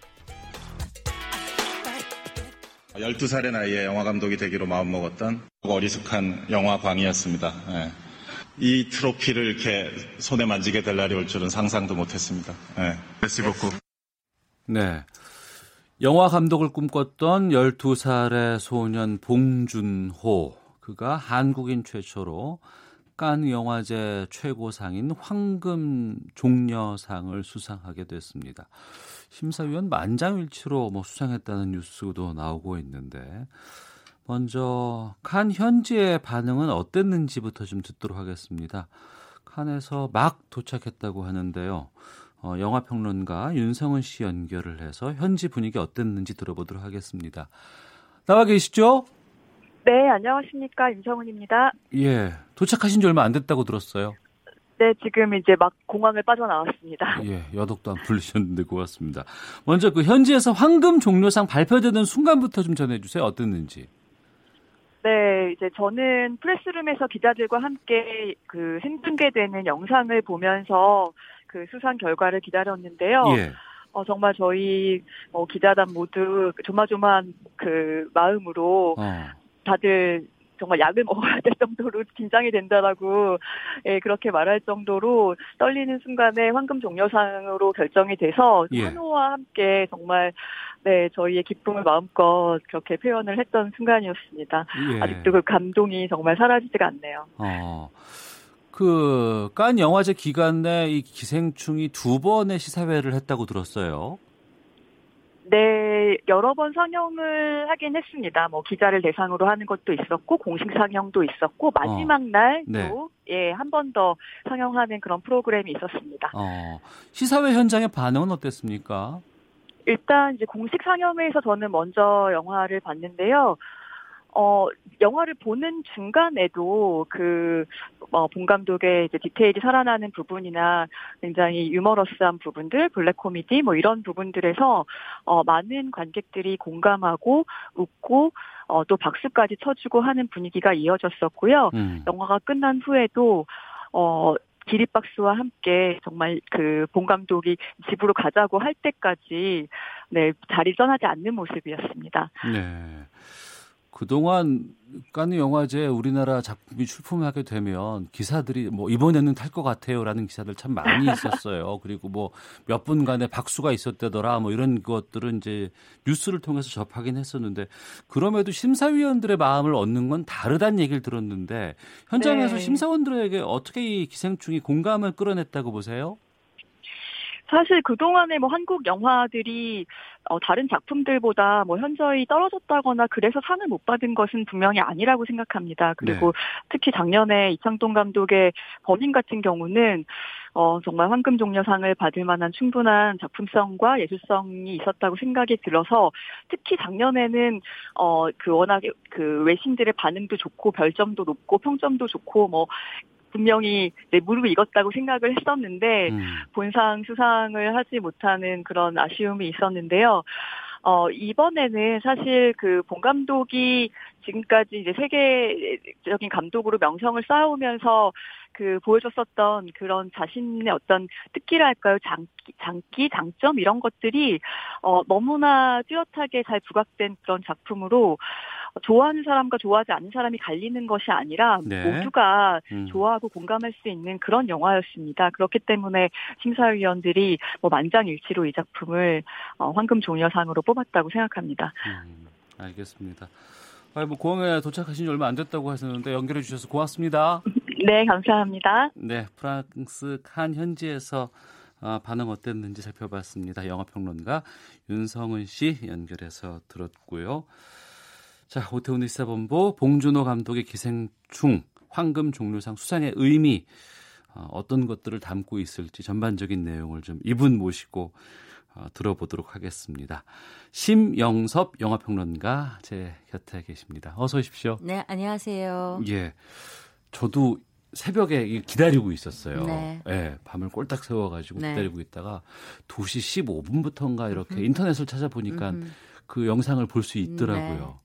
12살의 나이에 영화 감독이 되기로 마음먹었던 어리숙한 영화광이었습니다. 예. 이 트로피를 이렇게 손에 만지게 될 날이 올 줄은 상상도 못했습니다. 예. 메시 beaucoup. 네. 영화 감독을 꿈꿨던 12살의 소년 봉준호. 그가 한국인 최초로 칸 영화제 최고상인 황금 종려상을 수상하게 됐습니다. 심사위원 만장일치로 뭐 수상했다는 뉴스도 나오고 있는데 먼저 칸 현지의 반응은 어땠는지부터 좀 듣도록 하겠습니다. 칸에서 막 도착했다고 하는데요. 어, 영화 평론가 윤성은 씨 연결을 해서 현지 분위기 어땠는지 들어보도록 하겠습니다. 나와 계시죠? 네, 안녕하십니까. 윤성훈입니다. 예, 도착하신 지 얼마 안 됐다고 들었어요. 네, 지금 이제 막 공항을 빠져나왔습니다. 예, 여독도 안 풀리셨는데 고맙습니다. 먼저 그 현지에서 황금 종료상 발표되는 순간부터 좀 전해주세요. 어땠는지. 네, 이제 저는 프레스룸에서 기자들과 함께 그 생중계되는 영상을 보면서 그 수상 결과를 기다렸는데요. 예. 어, 정말 저희 어, 기자단 모두 조마조마한 그 마음으로 어. 다들 정말 약을 먹어야 될 정도로 긴장이 된다라고 예, 그렇게 말할 정도로 떨리는 순간에 황금 종려상으로 결정이 돼서 예. 환호와 함께 정말 네 저희의 기쁨을 마음껏 그렇게 표현을 했던 순간이었습니다. 예. 아직도 그 감동이 정말 사라지지가 않네요. 어. 그, 깐 영화제 기간 내 이 기생충이 두 번의 시사회를 했다고 들었어요. 네, 여러 번 상영을 하긴 했습니다. 뭐 기자를 대상으로 하는 것도 있었고 공식 상영도 있었고 마지막 날도 네. 예, 한 번 더 상영하는 그런 프로그램이 있었습니다. 어, 시사회 현장의 반응은 어땠습니까? 일단 이제 공식 상영회에서 저는 먼저 영화를 봤는데요. 어, 영화를 보는 중간에도 그, 어, 본 감독의 이제 디테일이 살아나는 부분이나 굉장히 유머러스한 부분들, 블랙 코미디 뭐 이런 부분들에서 어, 많은 관객들이 공감하고 웃고 어, 또 박수까지 쳐주고 하는 분위기가 이어졌었고요. 음. 영화가 끝난 후에도 어, 기립박수와 함께 정말 그 본 감독이 집으로 가자고 할 때까지 네 자리 떠나지 않는 모습이었습니다. 네. 그동안 까느 영화제 우리나라 작품이 출품하게 되면 기사들이 뭐 이번에는 탈 것 같아요라는 기사들 참 많이 있었어요. 그리고 뭐 몇 분간의 박수가 있었다더라 뭐 이런 것들은 이제 뉴스를 통해서 접하긴 했었는데 그럼에도 심사위원들의 마음을 얻는 건 다르다는 얘기를 들었는데 현장에서 네. 심사원들에게 어떻게 이 기생충이 공감을 끌어냈다고 보세요? 사실 그동안에 뭐 한국 영화들이 어, 다른 작품들보다 뭐 현저히 떨어졌다거나 그래서 상을 못 받은 것은 분명히 아니라고 생각합니다. 그리고 특히 작년에 이창동 감독의 버닝 같은 경우는 어, 정말 황금 종려상을 받을 만한 충분한 작품성과 예술성이 있었다고 생각이 들어서 특히 작년에는 어, 그 워낙 그 외신들의 반응도 좋고 별점도 높고 평점도 좋고 뭐 분명히 내 무릎을 익었다고 생각을 했었는데 음. 본상 수상을 하지 못하는 그런 아쉬움이 있었는데요. 어, 이번에는 사실 그 본 감독이 지금까지 이제 세계적인 감독으로 명성을 쌓아오면서 그 보여줬었던 그런 자신의 어떤 특기랄까요, 장기, 장기, 장점 이런 것들이 어, 너무나 뚜렷하게 잘 부각된 그런 작품으로 좋아하는 사람과 좋아하지 않는 사람이 갈리는 것이 아니라 네. 모두가 음. 좋아하고 공감할 수 있는 그런 영화였습니다. 그렇기 때문에 심사위원들이 뭐 만장일치로 이 작품을 어, 황금 종려상으로 뽑았다고 생각합니다. 음, 알겠습니다. 아, 뭐 공항에 도착하신 지 얼마 안 됐다고 하셨는데 연결해 주셔서 고맙습니다. 네, 감사합니다. 네, 프랑스 칸 현지에서 어, 반응 어땠는지 살펴봤습니다. 영화평론가 윤성은 씨 연결해서 들었고요. 자, 오태훈의 시사본부 봉준호 감독의 기생충 황금 종려상 수상의 의미 어, 어떤 것들을 담고 있을지 전반적인 내용을 좀 이분 모시고 어, 들어보도록 하겠습니다. 심영섭 영화평론가 제 곁에 계십니다. 어서 오십시오. 네, 안녕하세요. 예, 저도 새벽에 기다리고 있었어요. 네. 예, 밤을 꼴딱 세워가지고 네. 기다리고 있다가 2시 15분부터인가 이렇게 인터넷을 찾아보니까 음흠. 그 영상을 볼수 네. 있더라고요.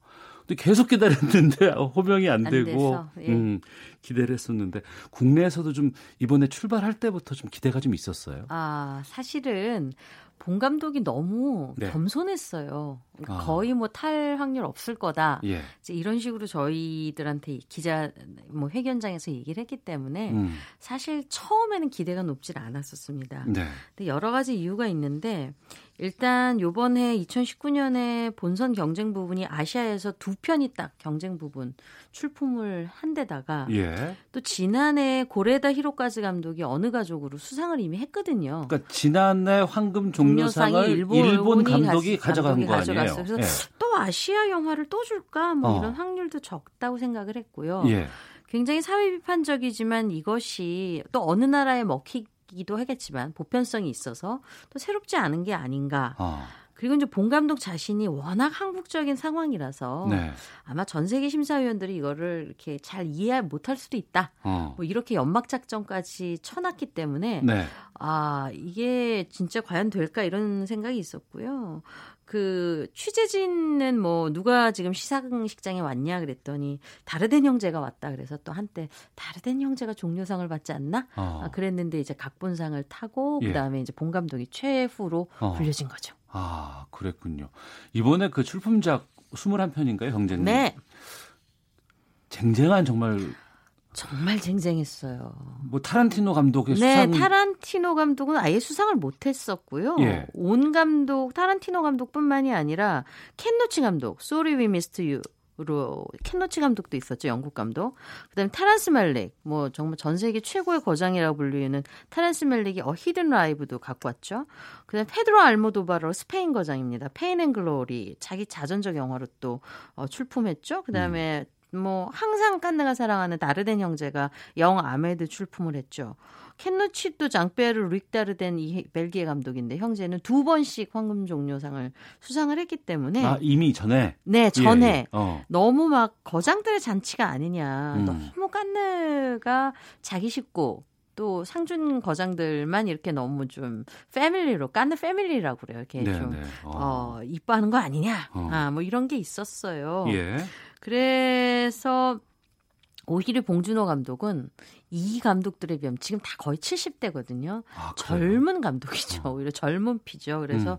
근데 계속 기다렸는데 호명이 안 안 되고 예. 음, 기대를 했었는데 국내에서도 좀 이번에 출발할 때부터 좀 기대가 좀 있었어요. 아, 사실은 본 감독이 너무 네. 겸손했어요. 아. 거의 뭐 탈 확률 없을 거다. 예. 이제 이런 식으로 저희들한테 기자 뭐 회견장에서 얘기를 했기 때문에 음, 사실 처음에는 기대가 높질 않았었습니다. 네. 근데 여러 가지 이유가 있는데 일단 요번에 2019년에 본선 경쟁 부분이 아시아에서 두 편이 딱 경쟁 부분 출품을 한 데다가 예. 또 지난해 고레다 히로카즈 감독이 어느 가족으로 수상을 이미 했거든요. 그러니까 지난해 황금 종려상을 일본, 일본이 감독이 가지- 가져간 거 아니에요? 가져갔어요. 그래서 예. 또 아시아 영화를 또 줄까? 뭐 어. 이런 확률도 적다고 생각을 했고요. 예. 굉장히 사회 비판적이지만 이것이 또 어느 나라에 먹히 기도 하겠지만 보편성이 있어서 또 새롭지 않은 게 아닌가. 어, 그리고 이제 본 감독 자신이 워낙 한국적인 상황이라서 네. 아마 전 세계 심사위원들이 이거를 이렇게 잘 이해 못할 수도 있다. 어. 뭐 이렇게 연막 작전까지 쳐놨기 때문에 네. 아 이게 진짜 과연 될까 이런 생각이 있었고요. 그 취재진은 뭐 누가 지금 시상식장에 왔냐 그랬더니 다르덴 형제가 왔다 그래서 또 한때 다르덴 형제가 종려상을 받지 않나 어. 아, 그랬는데 이제 각본상을 타고 예. 그다음에 이제 본 감독이 최후로 어. 불려진 거죠. 아, 그랬군요. 이번에 그 출품작 21편인가요, 형제님? 네. 쟁쟁한 정말 정말 쟁쟁했어요. 뭐 타란티노 감독의 네, 수상 타란티노 감독은 아예 수상을 못 했었고요. 예. 온 감독, 타란티노 감독뿐만이 아니라 켄 로치 감독, Sorry We Missed You. 로 켄 로치 감독도 있었죠 영국 감독 그다음에 테렌스 맬릭 뭐 정말 전 세계 최고의 거장이라고 불리는 테렌스 맬릭이 어 Hidden Life도 갖고 왔죠 그다음에 페드로 알모도바르 스페인 거장입니다 Pain and Glory 자기 자전적 영화로 또 어, 출품했죠 그다음에 뭐 항상 깐느가 사랑하는 다르덴 형제가 Young Ahmed 출품을 했죠. 켄 로치도 장피에르 뤽 다르덴 이 벨기에 감독인데 형제는 두 번씩 황금 종려상을 수상을 했기 때문에 아, 이미 전에 네 전에 예, 예. 어. 너무 막 거장들의 잔치가 아니냐. 음. 너무 깐느가 자기 식구 또 상준 거장들만 이렇게 너무 좀 패밀리로 깐느 패밀리라고 그래요. 이렇게 네, 좀 네. 어, 이뻐하는 거 아니냐. 어. 아, 뭐 이런 게 있었어요. 예. 그래서 오히려 봉준호 감독은 이 감독들에 비하면 지금 다 거의 70대거든요. 아? 젊은 감독이죠. 어. 오히려 젊은 피죠. 그래서 음.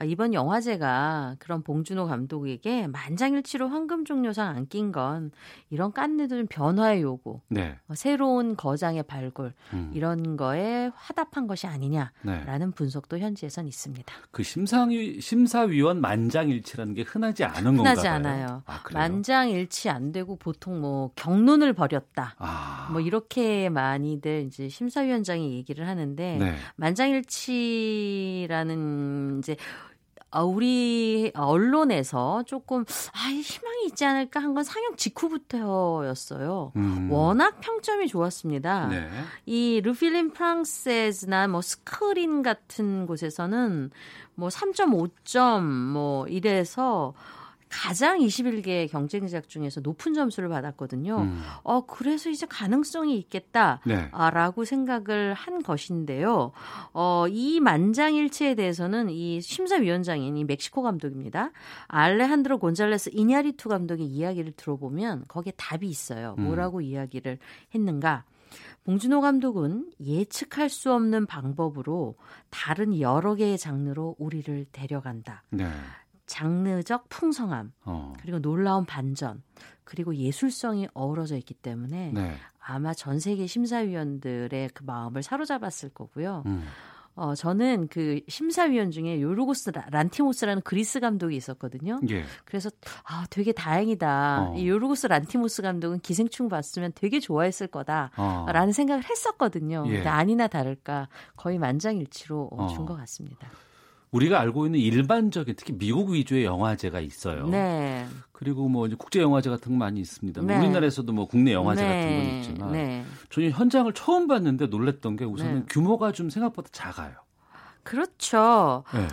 아, 이번 영화제가 그런 봉준호 감독에게 만장일치로 황금종려상 안 낀 건 이런 깐느도 좀 변화의 요구, 네. 어, 새로운 거장의 발굴 음. 이런 거에 화답한 것이 아니냐라는 네. 분석도 현지에선 있습니다. 그 심사위 심사위원 만장일치라는 게 흔하지 않은 건가요? 흔하지 않아요. 아? 만장일치 안 되고 보통 뭐 경론을 벌였다. 아. 뭐 이렇게 많이들 이제 심사위원장이 얘기를 하는데 네. 만장일치라는 이제 아, 우리 언론에서 조금 아, 희망이 있지 않을까 한 건 상영 직후부터였어요. 음. 워낙 평점이 좋았습니다. 네. 이 르필린 프랑세즈나 뭐 스크린 같은 곳에서는 뭐 3.5점 뭐 이래서 가장 21개 경쟁작 중에서 높은 점수를 받았거든요. 음. 어, 그래서 이제 가능성이 있겠다. 네. 아, 라고 생각을 한 것인데요. 어, 이 만장일치에 대해서는 이 심사위원장인 이 멕시코 감독입니다. 알레한드로 곤잘레스 이냐리투 감독의 이야기를 들어보면 거기에 답이 있어요. 음. 뭐라고 이야기를 했는가? 봉준호 감독은 예측할 수 없는 방법으로 다른 여러 개의 장르로 우리를 데려간다. 네. 장르적 풍성함, 어. 그리고 놀라운 반전, 그리고 예술성이 어우러져 있기 때문에 네. 아마 전 세계 심사위원들의 그 마음을 사로잡았을 거고요. 음. 어, 저는 그 심사위원 중에 요르고스 란티모스라는 그리스 감독이 있었거든요. 예. 그래서 아, 되게 다행이다. 어. 이 요르고스 란티모스 감독은 기생충 봤으면 되게 좋아했을 거다라는 어. 생각을 했었거든요. 예. 근데 아니나 다를까 거의 만장일치로 어, 준것 같습니다. 우리가 알고 있는 일반적인 특히 미국 위주의 영화제가 있어요. 네. 그리고 뭐 국제 영화제 같은 거 많이 있습니다. 뭐 네. 우리나라에서도 뭐 국내 영화제 네. 같은 건 있지만 네. 저는 현장을 처음 봤는데 놀랬던 게 우선은 네. 규모가 좀 생각보다 작아요. 그렇죠. 네.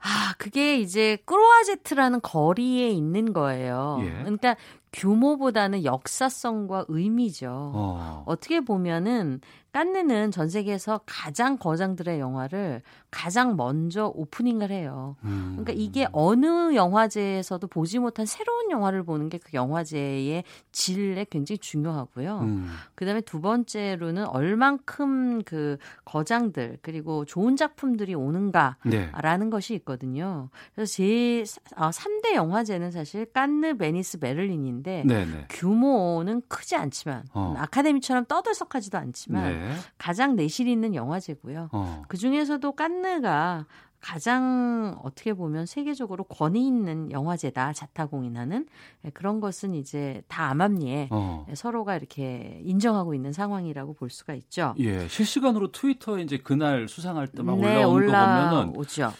아, 그게 이제 크로아제트라는 거리에 있는 거예요. 예. 그러니까 규모보다는 역사성과 의미죠. 어. 어떻게 보면은 깐느는 전 세계에서 가장 거장들의 영화를 가장 먼저 오프닝을 해요. 음. 그러니까 이게 어느 영화제에서도 보지 못한 새로운 영화를 보는 게 그 영화제의 질에 굉장히 중요하고요. 음. 그다음에 두 번째로는 얼만큼 그 거장들 그리고 좋은 작품들이 오는가라는 네. 것이 있거든요. 그래서 제 아, 3대 영화제는 사실 깐느, 베니스, 베를린인데 네네. 규모는 크지 않지만 어. 아카데미처럼 떠들썩하지도 않지만 네. 가장 내실 있는 영화제고요. 어. 그 중에서도 깐느가 가장 어떻게 보면 세계적으로 권위 있는 영화제다 자타공인하는 예, 그런 것은 이제 다 암암리에 어. 서로가 이렇게 인정하고 있는 상황이라고 볼 수가 있죠. 예, 실시간으로 트위터에 이제 그날 수상할 때막 네, 올라오는 거 보면은.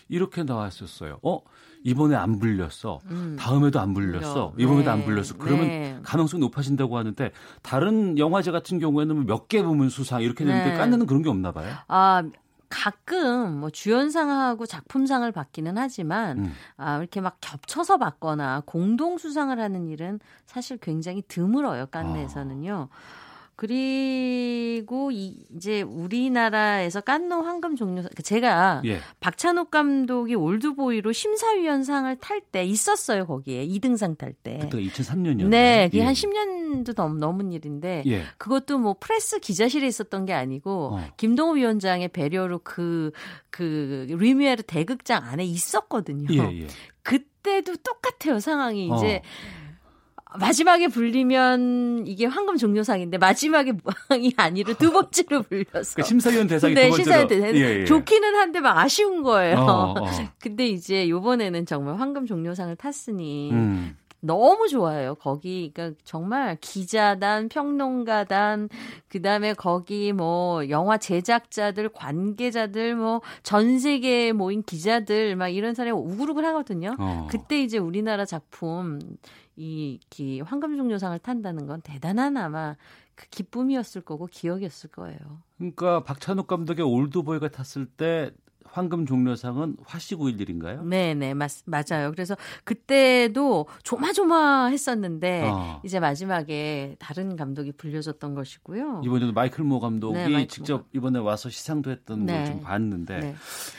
이렇게 나왔었어요. 어 이번에 안 불렸어. 음. 다음에도 안 불렸어. 이번에도 네. 안 불렸어. 그러면 네. 가능성이 높아진다고 하는데 다른 영화제 같은 경우에는 뭐 몇개 부문 수상 이렇게 되는데 네. 깐느는 그런 게 없나 봐요. 아 가끔 뭐 주연상하고 작품상을 받기는 하지만 음. 아, 이렇게 막 겹쳐서 받거나 공동 수상을 하는 일은 사실 굉장히 드물어요 깐네에서는요. 아. 그리고 이, 이제 우리나라에서 깐느 황금 종려 그 제가 예. 박찬욱 감독이 올드보이로 심사위원상을 탈 때 있었어요 거기에 2등상 탈 때. 그때가 2003년이었나요? 네, 그게 예. 한 10년도 넘, 넘은 일인데 예. 그것도 뭐 프레스 기자실에 있었던 게 아니고 어. 김동호 위원장의 배려로 그그 그 뤼미에르 대극장 안에 있었거든요. 예, 예. 그때도 똑같아요 상황이 이제. 어. 마지막에 불리면 이게 황금 종료상인데 마지막에 무항이 아니라 두 번째로 불려서 그러니까 심사위원 대상이 네, 두 번째로 심사위원 대상 예, 예. 좋기는 한데 막 아쉬운 거예요. 어, 어. 근데 이제 요번에는 정말 황금 종료상을 탔으니 음. 너무 좋아요. 거기 그러니까 정말 기자단, 평론가단, 그다음에 거기 뭐 영화 제작자들, 관계자들 뭐 전 세계에 모인 기자들 막 이런 사람이 우글우글 하거든요. 어. 그때 이제 우리나라 작품 이, 이 황금종려상을 탄다는 건 대단한 아마 그 기쁨이었을 거고 기억이었을 거예요. 그러니까 박찬욱 감독의 올드보이가 탔을 때 황금 종려상은 화씨9일일인가요 네, 네, 맞, 맞아요. 그래서 그때도 조마조마했었는데 어. 이제 마지막에 다른 감독이 불려줬던 것이고요. 이번에도 마이클 모 감독이 네, 마이클 직접 모. 이번에 와서 시상도 했던 네. 걸좀 봤는데 네.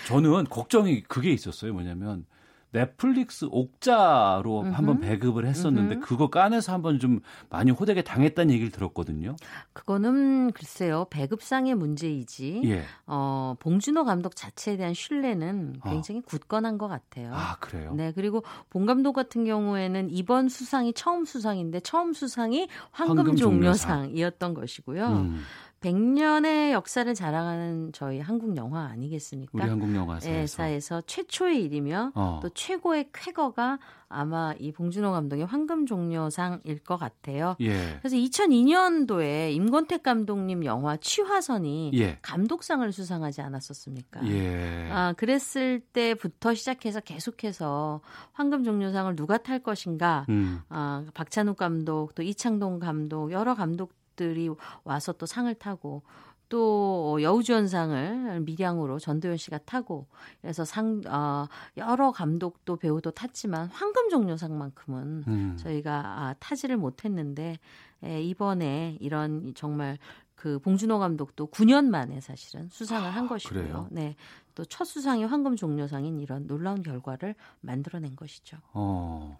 저는 걱정이 그게 있었어요. 뭐냐면 넷플릭스 옥자로 음흠. 한번 배급을 했었는데 음흠. 그거 까내서 한번 좀 많이 호되게 당했다는 얘기를 들었거든요. 그거는 글쎄요 배급상의 문제이지. 예. 어, 봉준호 감독 자체에 대한 신뢰는 어. 굉장히 어. 굳건한 것 같아요. 아 그래요? 네 그리고 봉 감독 같은 경우에는 이번 수상이 처음 수상인데 처음 수상이 황금 종려상이었던 것이고요. 음. 100년의 역사를 자랑하는 저희 한국 영화 아니겠습니까? 우리 한국 영화사에서 네, 최초의 일이며 어. 또 최고의 쾌거가 아마 이 봉준호 감독의 황금종려상일 것 같아요. 예. 그래서 2002년도에 임권택 감독님 영화 취화선이 예. 감독상을 수상하지 않았었습니까? 예. 아, 그랬을 때부터 시작해서 계속해서 황금종려상을 누가 탈 것인가? 음. 아, 박찬욱 감독, 또 이창동 감독, 여러 감독 감독들이 와서 또 상을 타고 또 여우주연상을 밀양으로 전도연 씨가 타고 그래서 상 어, 여러 감독도 배우도 탔지만 황금종려상만큼은 음. 저희가 아, 타지를 못했는데 에, 이번에 이런 정말 그 봉준호 감독도 9년 만에 사실은 수상을 한 아, 것이고요. 그래요? 네. 또 첫 수상이 황금 종려상인 이런 놀라운 결과를 만들어낸 것이죠. 어.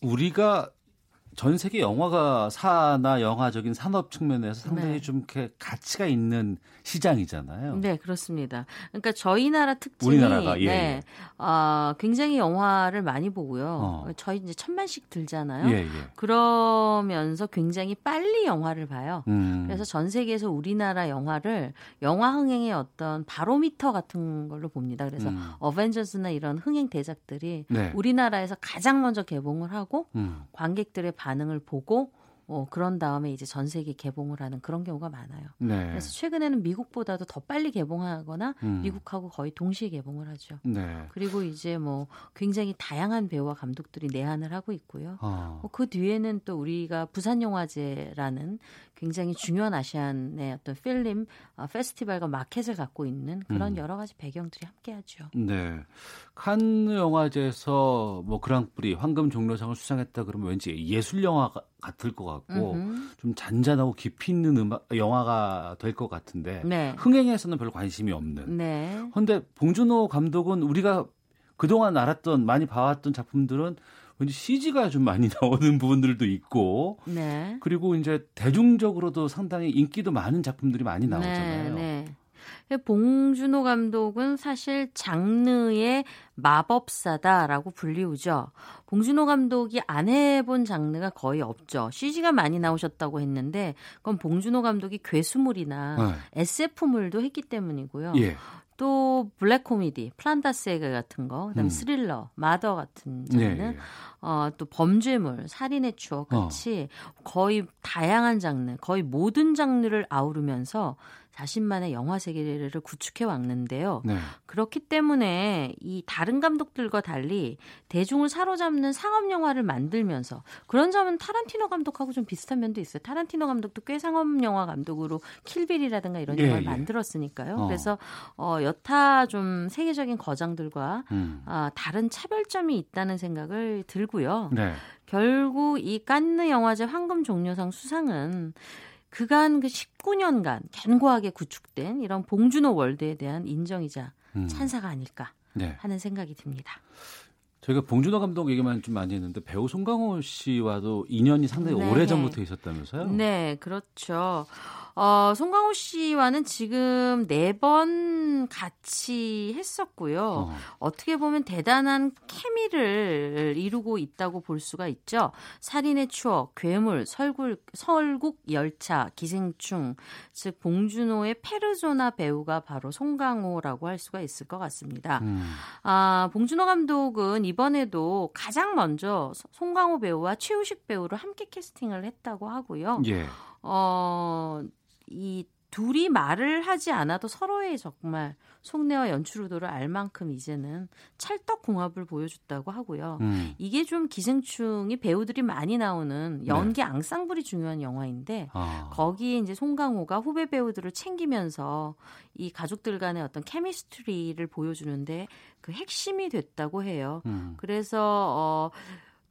우리가 전 세계 영화가 사나 영화적인 산업 측면에서 상당히 네. 좀 이렇게 가치가 있는 시장이잖아요. 네, 그렇습니다. 그러니까 저희 나라 특징이 우리나라가, 예, 네, 예. 아, 굉장히 영화를 많이 보고요. 어. 저희 이제 천만씩 들잖아요. 예, 예. 그러면서 굉장히 빨리 영화를 봐요. 음. 그래서 전 세계에서 우리나라 영화를 영화 흥행의 어떤 바로미터 같은 걸로 봅니다. 그래서 음. 어벤져스나 이런 흥행 대작들이 네. 우리나라에서 가장 먼저 개봉을 하고 음. 관객들의 반 응을 보고 어, 그런 다음에 이제 전 세계 개봉을 하는 그런 경우가 많아요. 네. 그래서 최근에는 미국보다도 더 빨리 개봉하거나 음. 미국하고 거의 동시에 개봉을 하죠. 네. 그리고 이제 뭐 굉장히 다양한 배우와 감독들이 내한을 하고 있고요. 어. 뭐그 뒤에는 또 우리가 부산영화제라는 굉장히 중요한 아시안의 어떤 필름 어, 페스티벌과 마켓을 갖고 있는 그런 음. 여러 가지 배경들이 함께하죠. 네. 칸느 영화제에서 뭐 그랑프리 황금 종려상을 수상했다 그러면 왠지 예술 영화 같을 것 같고 음흠. 좀 잔잔하고 깊이 있는 음악 영화가 될 것 같은데 네. 흥행에서는 별로 관심이 없는. 네. 그런데 봉준호 감독은 우리가 그동안 알았던 많이 봐왔던 작품들은 왠지 CG가 좀 많이 나오는 부분들도 있고 네. 그리고 이제 대중적으로도 상당히 인기도 많은 작품들이 많이 나오잖아요. 네, 네. 봉준호 감독은 사실 장르의 마법사다라고 불리우죠. 봉준호 감독이 안 해본 장르가 거의 없죠. CG가 많이 나오셨다고 했는데 그건 봉준호 감독이 괴수물이나 SF물도 했기 때문이고요. 예. 또 블랙 코미디, 플란다스의 개 같은 거, 그다음 음. 에 스릴러, 마더 같은 장르, 예, 예. 어, 또 범죄물, 살인의 추억 같이 거의 다양한 장르, 거의 모든 장르를 아우르면서 자신만의 영화 세계를 구축해 왔는데요. 네. 그렇기 때문에 이 다른 감독들과 달리 대중을 사로잡는 상업 영화를 만들면서 그런 점은 타란티노 감독하고 좀 비슷한 면도 있어요. 타란티노 감독도 꽤 상업 영화 감독으로 킬빌이라든가 이런 예, 영화를 예. 만들었으니까요. 어. 그래서 어, 여타 좀 세계적인 거장들과 음. 아, 다른 차별점이 있다는 생각을 들고요. 네. 결국 이 깐느 영화제 황금 종려상 수상은 그간 그 19년간 견고하게 구축된 이런 봉준호 월드에 대한 인정이자 음. 찬사가 아닐까 네. 하는 생각이 듭니다. 저희가 봉준호 감독 얘기만 좀 많이 했는데 배우 송강호 씨와도 인연이 상당히 네. 오래 전부터 있었다면서요? 네, 그렇죠. 어, 송강호 씨와는 지금 네 번 같이 했었고요. 어. 떻게 보면 대단한 케미를 이루고 있다고 볼 수가 있죠. 살인의 추억, 괴물, 설국, 설국 열차, 기생충, 즉 봉준호의 페르조나 배우가 바로 송강호라고 할 수가 있을 것 같습니다. 음. 아, 봉준호 감독은 이번에도 가장 먼저 송강호 배우와 최우식 배우를 함께 캐스팅을 했다고 하고요. 예. 어, 이 둘이 말을 하지 않아도 서로의 정말 속내와 연출 의도를 알 만큼 이제는 찰떡 궁합을 보여줬다고 하고요. 음. 이게 좀 기생충이 배우들이 많이 나오는 연기 앙상블이 중요한 영화인데 네. 아. 거기에 이제 송강호가 후배 배우들을 챙기면서 이 가족들 간의 어떤 케미스트리를 보여주는데 그 핵심이 됐다고 해요. 음. 그래서 어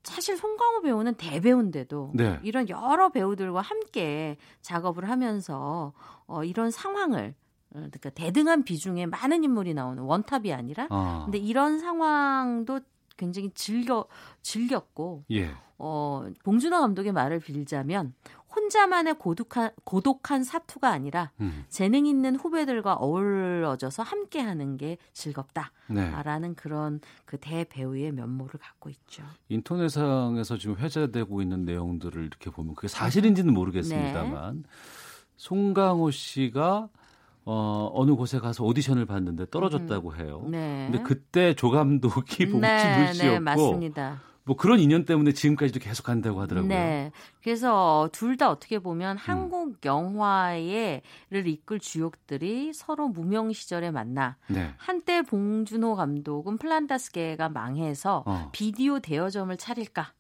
사실 송강호 배우는 대배우인데도 네. 이런 여러 배우들과 함께 작업을 하면서 어 이런 상황을 어, 그러니까 대등한 비중에 많은 인물이 나오는 원탑이 아니라 아. 근데 이런 상황도 굉장히 즐겨 즐겼고 예. 어 봉준호 감독의 말을 빌자면 혼자만의 고독한 고독한 사투가 아니라 음. 재능 있는 후배들과 어우러져서 함께 하는 게 네. 즐겁다라는 그런 그 대배우의 면모를 갖고 있죠. 인터넷상에서 지금 회자되고 있는 내용들을 이렇게 보면 그게 사실인지는 모르겠습니다만 네. 송강호 씨가 어, 어느 곳에 가서 오디션을 봤는데 떨어졌다고 해요. 네. 근데 그때 조 감독이 봉준호 네, 씨였고 네, 맞습니다. 뭐 그런 인연 때문에 지금까지도 계속 간다고 하더라고요. 네. 그래서 둘 다 어떻게 음. 보면 한국 영화의를 이끌 주역들이 서로 무명 시절에 만나 네. 한때 봉준호 감독은 플란다스계가 망해서 어. 비디오 대여점을 차릴까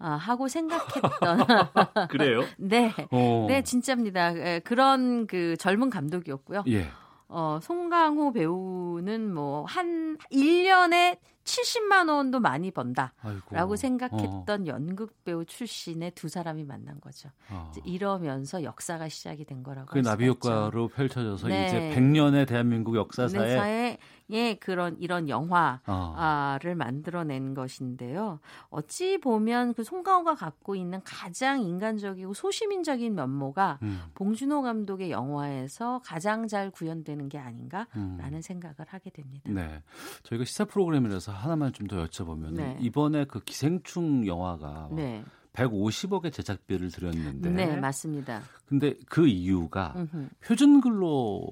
아, 하고 생각했던 그래요? 네. 어. 네, 진짜입니다. 예, 그런 그 젊은 감독이었고요. 예. 어, 송강호 배우는 뭐 한 1년에 70만 원도 많이 번다. 아이고. 라고 생각했던 연극 배우 출신의 두 사람이 만난 거죠. 어. 이러면서 역사가 시작이 된 거라고 그 나비. 효과로 펼쳐져서 네. 이제 100년의 대한민국 역사사에 역사에 그런 이런 영화를 어. 만들어낸 것인데요. 어찌 보면 그 송강호가 갖고 있는 가장 인간적이고 소시민적인 면모가 음. 봉준호 감독의 영화에서 가장 잘 구현되는 게 아닌가라는 음. 생각을 하게 됩니다. 네, 저희가 시사 프로그램이라서 하나만 좀 더 여쭤보면 네. 이번에 그 기생충 영화가 네. 150억의 제작비를 들였는데. 네, 맞습니다. 근데 그 이유가 음흠. 표준근로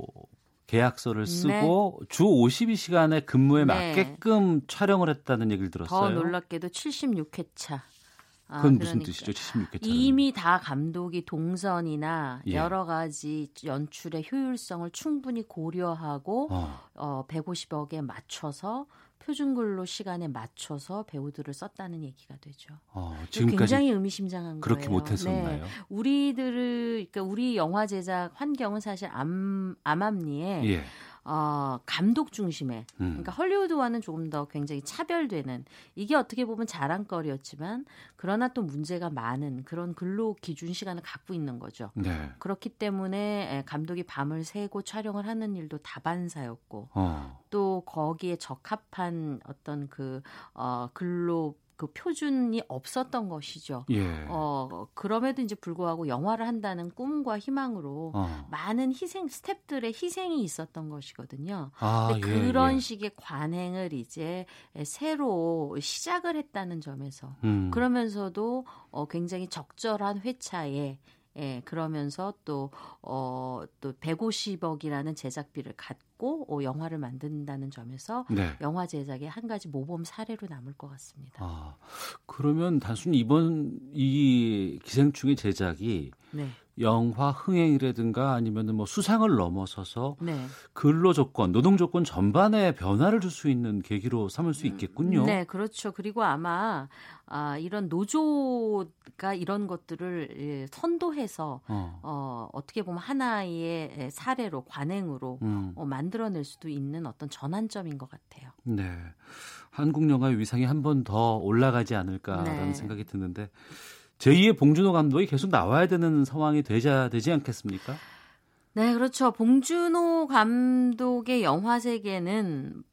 계약서를 쓰고 네. 주 52시간의 근무에 네. 맞게끔 촬영을 했다는 얘기를 들었어요. 더 놀랍게도 76회차. 아, 그건 무슨 그러니까 뜻이죠? 76회차. 이미 다 감독이 동선이나 예. 여러 가지 연출의 효율성을 충분히 고려하고 어. 어 150억에 맞춰서 표준근로 시간에 맞춰서 배우들을 썼다는 얘기가 되죠. 어, 지금까지 굉장히 의미심장한 그렇게 거예요. 못했었나요? 네. 우리들을 그러니까 우리 영화 제작 환경은 사실 암 암암리에 예. 어, 감독 중심의 음. 그러니까 헐리우드와는 조금 더 굉장히 차별되는 이게 어떻게 보면 자랑거리였지만 그러나 또 문제가 많은 그런 근로 기준 시간을 갖고 있는 거죠. 네. 그렇기 때문에 감독이 밤을 새고 촬영을 하는 일도 다반사였고 어. 또 거기에 적합한 어떤 그 어, 근로 그 표준이 없었던 것이죠. 예. 어, 그럼에도 이제 불구하고 영화를 한다는 꿈과 희망으로 어. 많은 희생 스탭들의 희생이 있었던 것이거든요. 아, 예, 그런 예. 식의 관행을 이제 새로 시작을 했다는 점에서 음. 그러면서도 어, 굉장히 적절한 회차에 예, 그러면서 또, 어, 또 150억이라는 제작비를 갖고 어, 영화를 만든다는 점에서 네. 영화 제작의 한 가지 모범 사례로 남을 것 같습니다. 아, 그러면 단순히 이번 이 기생충의 제작이 네. 영화 흥행이라든가 아니면은 뭐 수상을 넘어서서 네. 근로 조건, 노동 조건 전반에 변화를 줄 수 있는 계기로 삼을 수 있겠군요. 네, 그렇죠. 그리고 아마 아, 이런 노조가 이런 것들을 예, 선도해서 어. 어 어떻게 보면 하나의 사례로 관행으로 음. 어, 만들어낼 수도 있는 어떤 전환점인 것 같아요. 네. 한국 영화의 위상이 한 번 더 올라가지 않을까라는 네. 생각이 드는데 제2의 봉준호 감독이 계속 나와야 되는 상황이 되자 되지 않겠습니까? 네, 그렇죠. 봉준호 감독의 영화 세계는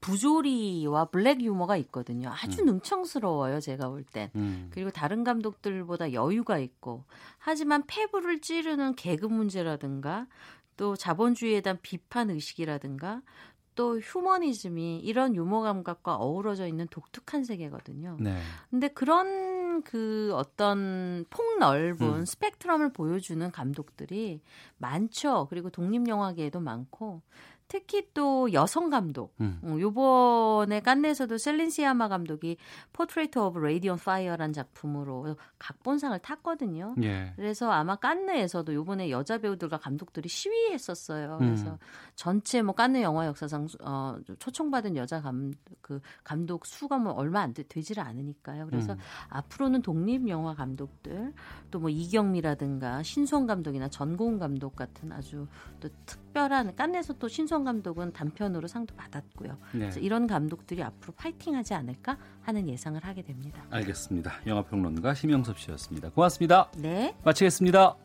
부조리와 블랙 유머가 있거든요. 아주 음. 능청스러워요, 제가 볼 땐. 음. 그리고 다른 감독들보다 여유가 있고. 하지만 폐부를 찌르는 개그 문제라든가 또 자본주의에 대한 비판 의식이라든가 또 휴머니즘이 이런 유머 감각과 어우러져 있는 독특한 세계거든요. 네. 근데 그런 그 어떤 폭넓은 음. 스펙트럼을 보여주는 감독들이 많죠. 그리고 독립 영화계에도 많고 특히 또 여성 감독. 음. 어, 요번에 깐느에서도 셀린 시아마 감독이 Portrait of a Lady on Fire란 작품으로 각본상을 탔거든요. 예. 그래서 아마 깐느에서도 요번에 여자 배우들과 감독들이 시위했었어요. 그래서 음. 전체 뭐 깐네 영화 역사상 어, 초청받은 여자 감, 그 감독 수가 뭐 얼마 안 되, 되지를 않으니까요. 그래서 음. 앞으로는 독립 영화 감독들 또 뭐 이경미라든가 신수원 감독이나 전고은 감독 같은 아주 또 특 별한 깐네에서 또 신수원 감독은 단편으로 상도 받았고요. 네. 그래서 이런 감독들이 앞으로 파이팅하지 않을까 하는 예상을 하게 됩니다. 알겠습니다. 영화평론가 심영섭 씨였습니다. 고맙습니다. 네. 마치겠습니다.